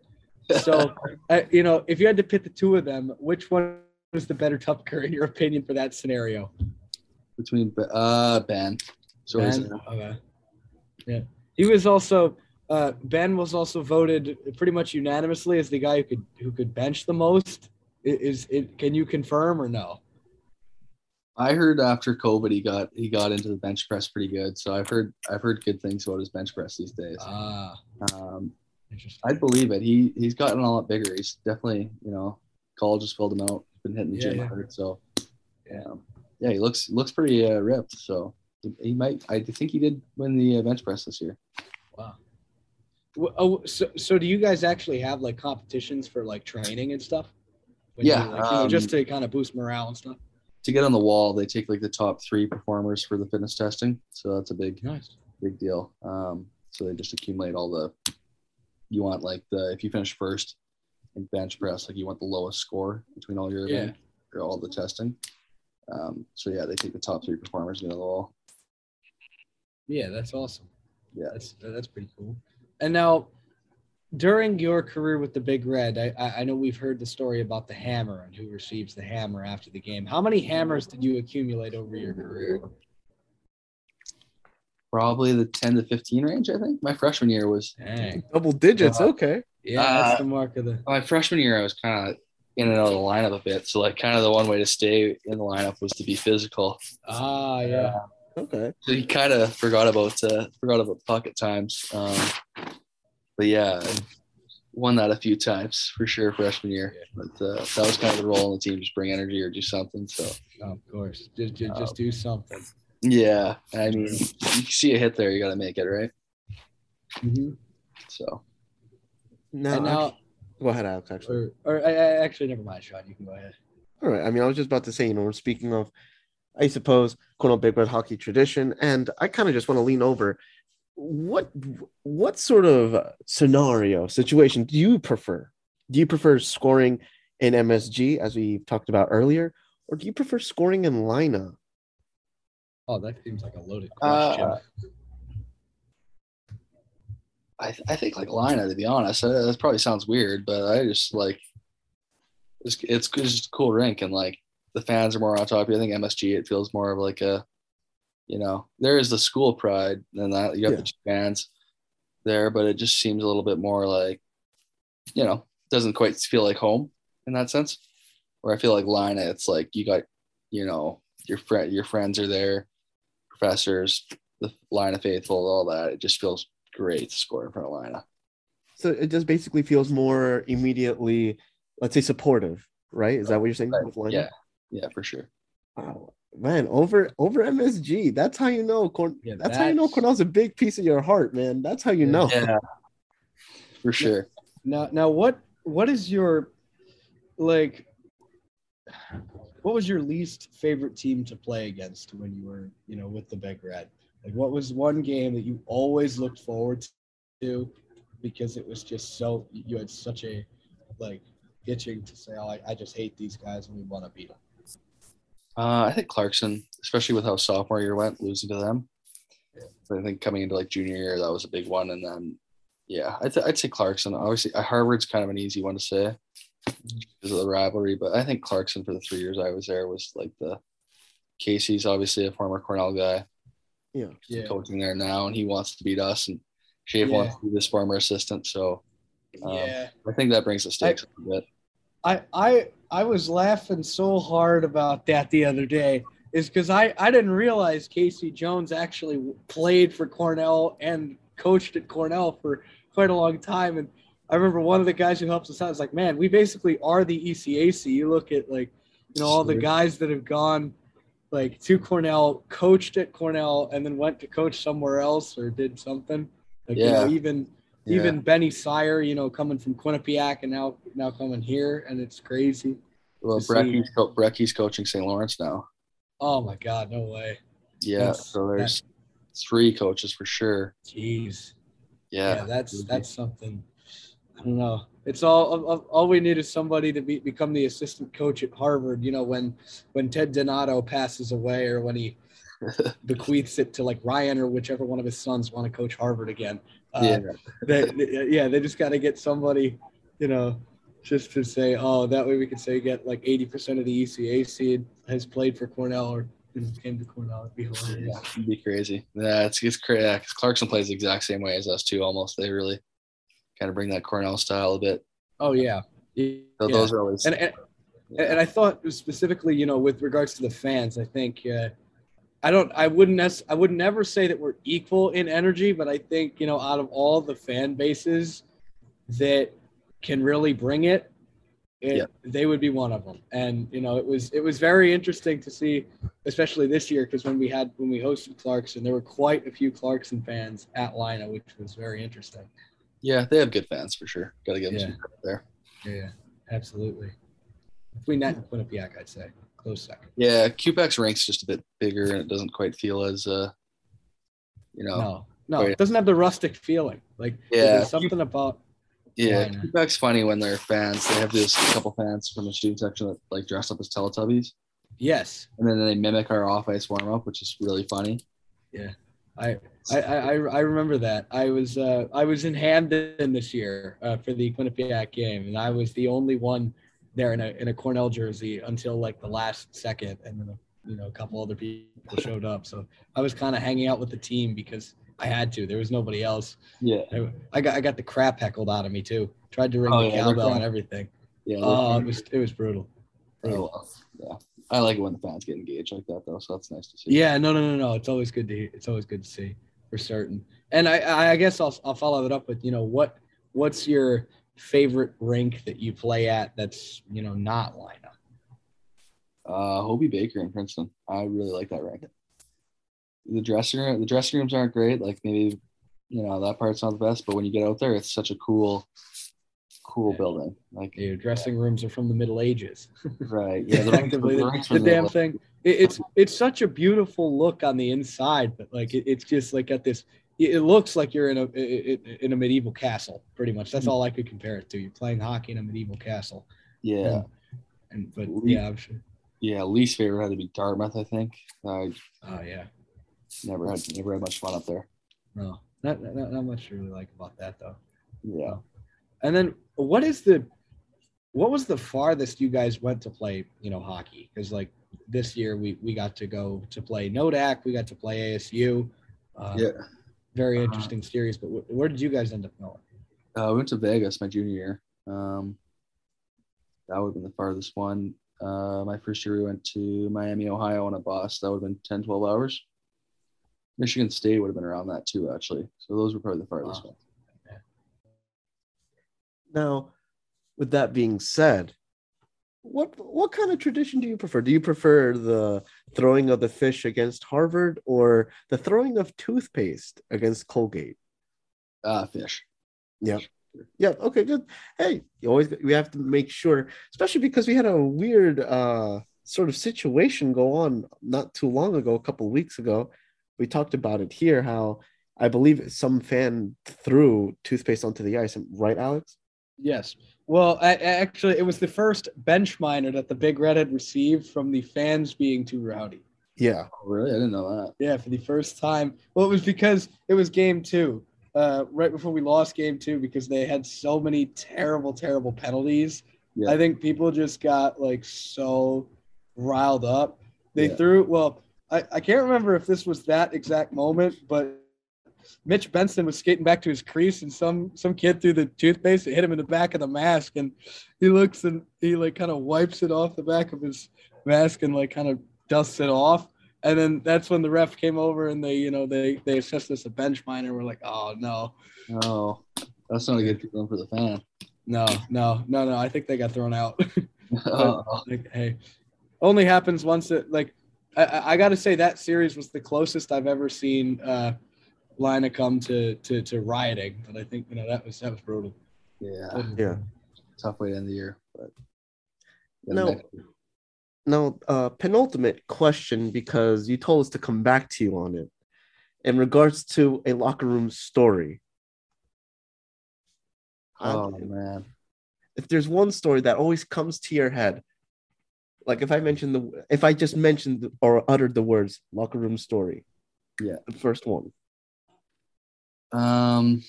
So, uh, you know, if you had to pick the two of them, which one was the better Tupker in your opinion for that scenario? between uh Ben. So Ben? Okay. Yeah. He was also uh, Ben was also voted pretty much unanimously as the guy who could who could bench the most. I- Is it? Can you confirm or no? I heard after COVID he got he got into the bench press pretty good. So I've heard I've heard good things about his bench press these days. Ah, Um, interesting. I'd believe it. He he's gotten a lot bigger. He's definitely you know college has filled him out. He's been hitting the Yeah, gym yeah. hard. So yeah, yeah, he looks looks pretty uh, ripped. So he, he might. I think he did win the uh, bench press this year. Wow. Oh, so so do you guys actually have like competitions for like training and stuff? When Yeah, you, like, you know, just um, to kind of boost morale and stuff. To get on the wall, they take like the top three performers for the fitness testing. So that's a big Nice. big deal. Um, so they just accumulate all the. You want like the if you finish first in bench press, like you want the lowest score between all your Yeah. or all the testing. Um, so yeah, they take the top three performers and get on the wall. Yeah, that's awesome. Yeah. that's that's pretty cool. And now, during your career with the Big Red, I I I know we've heard the story about the hammer and who receives the hammer after the game. How many hammers did you accumulate over your career? Probably the ten to fifteen range. I think my freshman year was Dang. Double digits. Wow. Okay. Yeah, that's Uh, the mark of the. my freshman year. I was kind of in and out of the lineup a bit. So like kind of the one way to stay in the lineup was to be physical. Ah, yeah. Okay. So he kind of forgot about uh, forgot about pocket times. Um, but yeah, won that a few times for sure freshman year. But uh, that was kind of the role in the team, just bring energy or do something. So Oh, of course. Just just, Oh. just do something. yeah, I mean, you see a hit there, you got to make it right. So Now, and now, go ahead, Alex. Actually. or, or I, I actually never mind, Sean. You can go ahead. All right. I mean, I was just about to say, you know, we're speaking of, I suppose, Cornell Big Red hockey tradition, and I kind of just want to lean over. What what sort of uh, scenario situation do you prefer? Do you prefer scoring in MSG, as we talked about earlier, or do you prefer scoring in Lynah? Oh, that seems like a loaded question. Uh, I, th- I think like Lynah, to be honest. Uh, that probably sounds weird, but I just like it's it's, it's just a cool rink, and like the fans are more on top of you. I think MSG it feels more of like a, you know, there is the school pride, and that you have Yeah. the fans there, but it just seems a little bit more like, you know, doesn't quite feel like home in that sense. Where I feel like Lynah, it's like you got, you know, your friend, your friends are there, professors, the Lynah faithful, all that. It just feels great to score in front of Lynah. So it just basically feels more immediately, let's say, supportive, right? Is that what you're saying? Lynah? Yeah, yeah, for sure. Wow. Man, over over MSG. That's how you know. Corn- Yeah, that's, how you know Cornell's a big piece of your heart, man. That's how you know. Yeah, for sure. Now, now, what what is your like? What was your least favorite team to play against when you were, you know, with the Big Red? Like, what was one game that you always looked forward to because it was just so you had such a like itching to say, "Oh, I, I just hate these guys and we want to beat them." Uh, I think Clarkson, especially with how sophomore year went, losing to them. Yeah. I think coming into like junior year, that was a big one. And then, yeah, I'd, I'd say Clarkson. Obviously, uh, Harvard's kind of an easy one to say because of the rivalry, but I think Clarkson for the three years I was there was like the Casey's obviously a former Cornell guy, Yeah. Yeah, coaching there now, and he wants to beat us, and Shafe Yeah. wants to be this former assistant. So um, yeah. I think that brings the stakes up a bit. I I I was laughing so hard about that the other day is because I I didn't realize Casey Jones actually played for Cornell and coached at Cornell for quite a long time. And I remember one of the guys who helps us out was like man we basically are the ECAC you look at like you know all the guys that have gone like to Cornell coached at Cornell and then went to coach somewhere else or did something. Like you know Yeah. even Yeah. even Benny Syer, you know, coming from Quinnipiac and now now coming here, and it's crazy. well, Brecky's, co- Brecky's coaching St. Lawrence now. Oh my God, no way. Yeah, That's- so there's three coaches for sure. Jeez. Yeah, Yeah, that's that's something. I don't know. It's all all- all we need is somebody to be, become the assistant coach at Harvard. You know, when when Ted Donato passes away, or when he bequeaths it to like Ryan or whichever one of his sons want to coach Harvard again. Uh, yeah, they, yeah, they just got to get somebody, you know, just to say, oh, that way we can say get like 80% of the ECAC has played for Cornell or came to Cornell. It'd be hilarious. yeah, it'd be crazy. Yeah, it's it's crazy. Yeah, Clarkson plays the exact same way as us too. Almost, they really kind of bring that Cornell style a bit. Oh yeah. Yeah. So Those are always. And, and and I thought specifically, you know, with regards to the fans, I think uh, I don't, I wouldn't, nec- I would never say that we're equal in energy, but I think you know, out of all the fan bases that can really bring it, it Yeah. they would be one of them. And you know, it was it was very interesting to see, especially this year, because when we had when we hosted Clarkson, there were quite a few Clarkson fans at Lynah, which was very interesting. yeah, they have good fans for sure. Got to give them Yeah. some credit there. Yeah, absolutely. Between that and Quinnipiac, I'd say close second. Yeah, QPAC's rank's just a bit bigger and it doesn't quite feel as uh, you know. No, no, Wait. it doesn't have the rustic feeling. Like Yeah. there's something about Yeah, Yeah. QPAC's funny when they're fans. They have this couple fans from the student section that like dress up as Teletubbies, yes. and then they mimic our off-ice warm-up, which is really funny. Yeah. I I, I I remember that. I was uh, I was in Hamden this year uh, for the Quinnipiac game, and I was the only one there in a in a Cornell jersey until like the last second, and then you know a couple other people showed up. So I was kind of hanging out with the team because I had to. There was nobody else. Yeah, I, I got I got the crap heckled out of me too. Tried to ring Oh, the yeah, cowbell and everything. yeah. Oh, it was it was brutal. Oh, well, yeah. I like it when the fans get engaged like that, though. So that's nice to see. Yeah, no, no, no, no. It's always good to it's always good to see for certain. And I, I guess I'll I'll follow that up with you know what what's your favorite rink that you play at that's you know not Lynah. Uh, Hobey Baker in Princeton. I really like that rank. The dressing room, the dressing rooms aren't great. Like maybe, you know, that part's not the best. But when you get out there, it's such a cool, cool Yeah. building. Like Your dressing rooms are from the Middle Ages. right, yeah. The, Effectively, the the the- damn thing. It, it's it's such a beautiful look on the inside, but like it, it's just like got this. It looks like you're in a in a medieval castle, pretty much. That's all I could compare it to. You're playing hockey in a medieval castle. Yeah, And but Le- yeah, I'm sure. yeah. Least favorite had to be Dartmouth. I think I Oh yeah. never had never had much fun up there. No, not not, not much to really like about that though. Yeah. And then what is the what was the farthest you guys went to play, you know, hockey? Because like this year we we got to go to play Nodak, we got to play ASU. Uh, Yeah. Very Uh-huh. interesting series. But wh- where did you guys end up going? Uh, I went to Vegas my junior year. Um, that would have been the farthest one. Uh, my first year we went to Miami, Ohio on a bus. That would have been 10, 12 hours. Michigan State would have been around that too, actually. So those were probably the farthest Wow. ones. Now, with that being said, what what kind of tradition do you prefer? Do you prefer the throwing of the fish against Harvard or the throwing of toothpaste against Colgate? Ah, fish. Yeah. Yeah. Okay. Good. Hey, you always we have to make sure, especially because we had a weird uh sort of situation go on not too long ago, a couple weeks ago. We talked about it here. How I believe some fan threw toothpaste onto the ice. Right, Alex? Yes. Well, I, I- actually, it was the first bench minor that the Big Red had received from the fans being too rowdy. Yeah. Oh, really? I didn't know that. Yeah, for the first time. Well, it was because it was game two, uh, right before we lost game two, because they had so many terrible, terrible penalties. Yeah. I think people just got like so riled up. They Yeah. threw, well, I, I can't remember if this was that exact moment, but Mitch Benson was skating back to his crease and some some kid threw the toothpaste. It hit him in the back of the mask, and he looks and he like kind of wipes it off the back of his mask and like kind of dusts it off. And then that's when the ref came over and they, you know, they they assessed this a bench minor. We're like, oh no, Oh, that's not a good feeling for the fan. no, no, no, no. I think they got thrown out. Oh, like, hey, only happens once. It like I- I, I got to say that series was the closest I've ever seen uh, Lynah come to, to to rioting. But I think you know that was that was brutal. yeah. Yeah. Tough way to end the year. But yeah, No. Now, uh, penultimate question because you told us to come back to you on it in regards to a locker room story. Oh Um, man. if there's one story that always comes to your head, like if I mentioned the, if I just mentioned or uttered the words locker room story, Yeah. the first one. Um,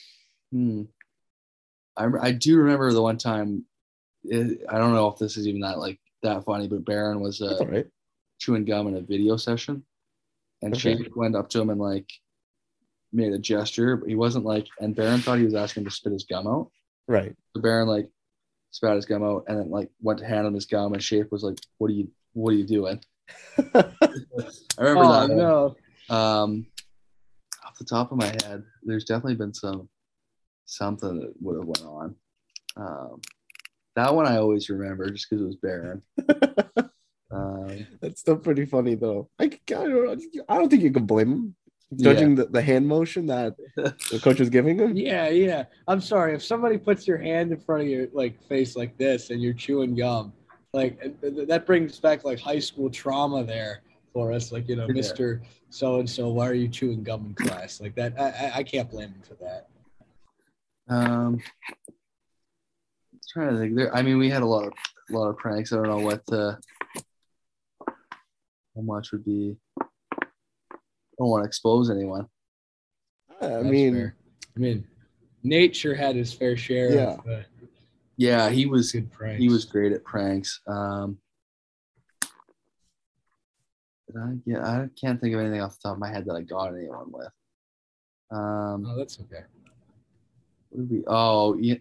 hmm. I I do remember the one time. It, I don't know if this is even that like that funny, but Barron was uh, all right. chewing gum in a video session, and Okay. Shafe went up to him and like made a gesture, but he wasn't like. And Barron thought he was asking him to spit his gum out. Right. So Barron like spat his gum out and then like went to hand him his gum, and Shafe was like, "What are you? What are you doing?" I remember Oh that. no! Um, off the top of my head, there's definitely been some something that would have went on. Um, that one I always remember just because it was Barron. um, That's still pretty funny though. I, I, don't, I don't think you can blame him. Judging the, the hand motion that the coach was giving him. Yeah, yeah. I'm sorry if somebody puts your hand in front of your like face like this and you're chewing gum, like th- th- that brings back like high school trauma there for us. Like you know, Mister So and So, why are you chewing gum in class? Like that, I, I- I can't blame him for that. um, I'm trying to think. There, I mean, we had a lot of a lot of pranks. I don't know what uh, how much would be. I don't want to expose anyone. I That's mean, fair. I mean, Nate sure had his fair share Yeah. of uh, Yeah, he was good pranks. he was great at pranks. Um, did I, yeah, I can't think of anything off the top of my head that I got anyone with. Um, Oh, that's okay. what did we? Oh, yeah.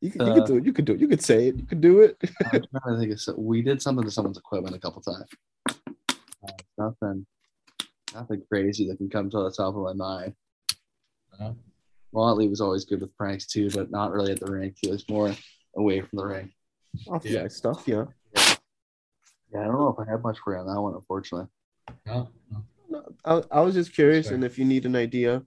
you, could, you uh, could do it. You could do it. You could say it. You could do it. I'm trying to think of. so- We did something to someone's equipment a couple times. Uh, nothing, nothing crazy that can come to the top of my mind. Uh-huh. Watley was always good with pranks too, but not really at the rink. He was more away from the ring. Off the Yeah. ice stuff. Yeah. Yeah, I don't know if I have much for you on that one, unfortunately. No, no. No, I, I was just curious, Sure. and if you need an idea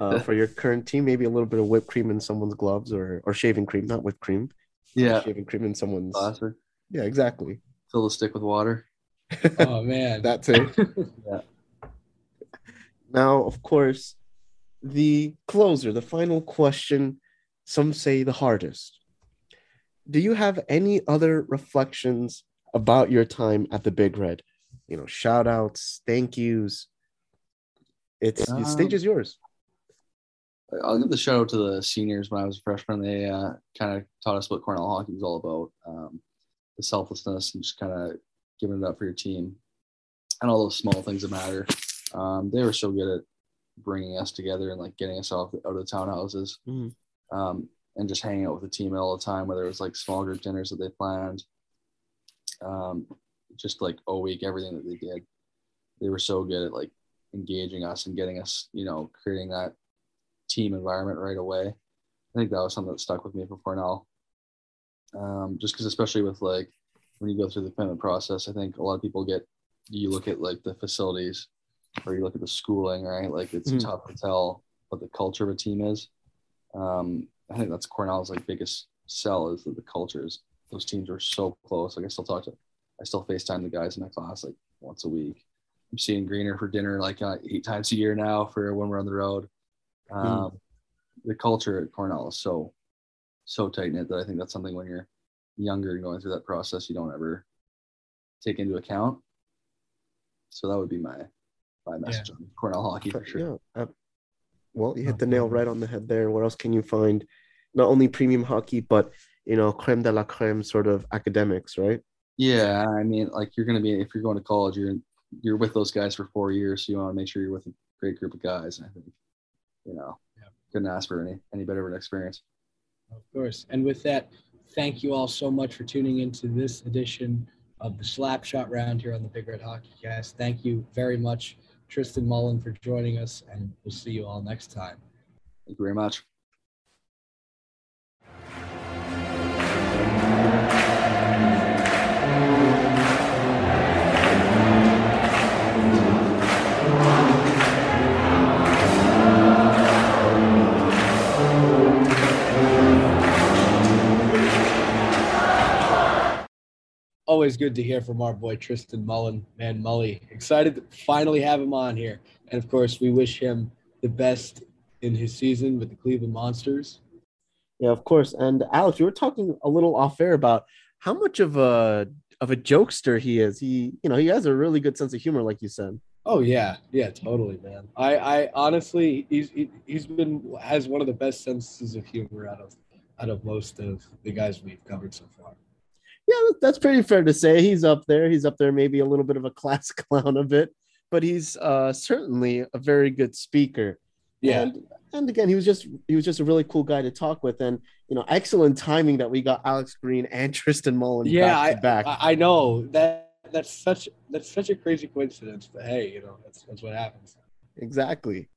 uh, for your current team, maybe a little bit of whipped cream in someone's gloves, or or shaving cream, not whipped cream. yeah, shaving cream in someone's. classic. Yeah, exactly. Fill the stick with water. Oh man, That's it. Now, of course, the closer, the final question, some say the hardest. do you have any other reflections about your time at the Big Red? You know, shout outs, thank yous. It's the stage Um, is yours. I'll give the shout out to the seniors when I was a freshman. They uh, kind of taught us what Cornell hockey was all about um, the selflessness and just kind of giving it up for your team and all those small things that matter. Um, they were so good at bringing us together and like getting us off out of the townhouses Mhm. um, and just hanging out with the team all the time, whether it was like small group dinners that they planned, um, just like a week, everything that they did. They were so good at like engaging us and getting us, you know, creating that team environment right away. I think that was something that stuck with me for Cornell. Um, just because, especially with like when you go through the commitment process, I think a lot of people get you look at like the facilities or you look at the schooling, right? Like it's Mhm. tough to tell what the culture of a team is. Um, I think that's Cornell's like biggest sell is that the cultures. Those teams are so close. Like I still talk to, I still FaceTime the guys in my class like once a week. I'm seeing Greener for dinner like uh, eight times a year now for when we're on the road. Um, The culture at Cornell is so so tight knit that I think that's something when you're younger and going through that process you don't ever take into account. So that would be my my message on Cornell hockey for sure. Yeah. uh, well, you hit the nail right on the head there. Where else can you find not only premium hockey, but you know, creme de la creme sort of academics, right? Yeah, I mean, like you're gonna be if you're going to college, you're you're with those guys for four years, so you want to make sure you're with a great group of guys. And I think, you know, Yeah. couldn't ask for any any better of an experience. Of course. And with that, thank you all so much for tuning into this edition of the Slapshot Round here on the Big Red Hockey Cast. Thank you very much, Tristan Mullin, for joining us, and we'll see you all next time. Thank you very much. Always good to hear from our boy Tristan Mullin, man Mully. Excited to finally have him on here. And of course, we wish him the best in his season with the Cleveland Monsters. Yeah, of course. And Alex, you were talking a little off air about how much of a of a jokester he is. He, you know, he has a really good sense of humor, like you said. Oh yeah, yeah, totally, man. I, I honestly, he's he, he's been has one of the best senses of humor out of out of most of the guys we've covered so far. Yeah, that's pretty fair to say. He's up there. He's up there, maybe a little bit of a class clown a bit, but he's uh, certainly a very good speaker. Yeah, And, and again, he was just he was just a really cool guy to talk with, and you know, excellent timing that we got Alex Green and Tristan Mullin yeah, back to back. I, I know that that's such that's such a crazy coincidence, but hey, you know that's that's what happens. Exactly.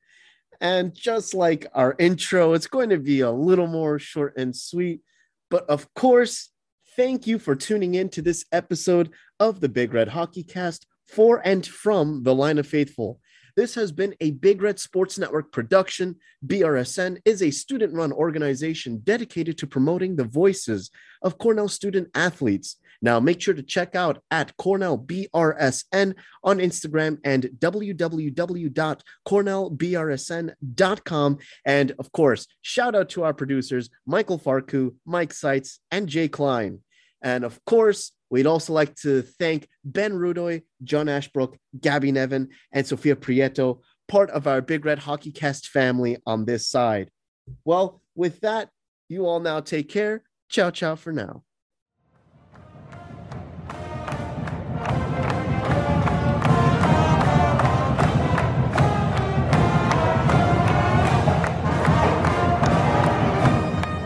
And just like our intro, it's going to be a little more short and sweet. But of course, thank you for tuning in to this episode of the Big Red Hockey Cast for and from the Lynah Faithful. This has been a Big Red Sports Network production. BRSN is a student run organization dedicated to promoting the voices of Cornell student athletes. Now, make sure to check out at Cornell BRSN on Instagram and www.cornellbrsn.com. And of course, shout out to our producers, Michael Farku, Mike Seitz, and Jay Klein. And of course, we'd also like to thank Ben Rudoy, John Ashbrook, Gabby Nevin, and Sophia Prieto, part of our Big Red Hockey Cast family on this side. Well, with that, you all now take care. Ciao, ciao for now.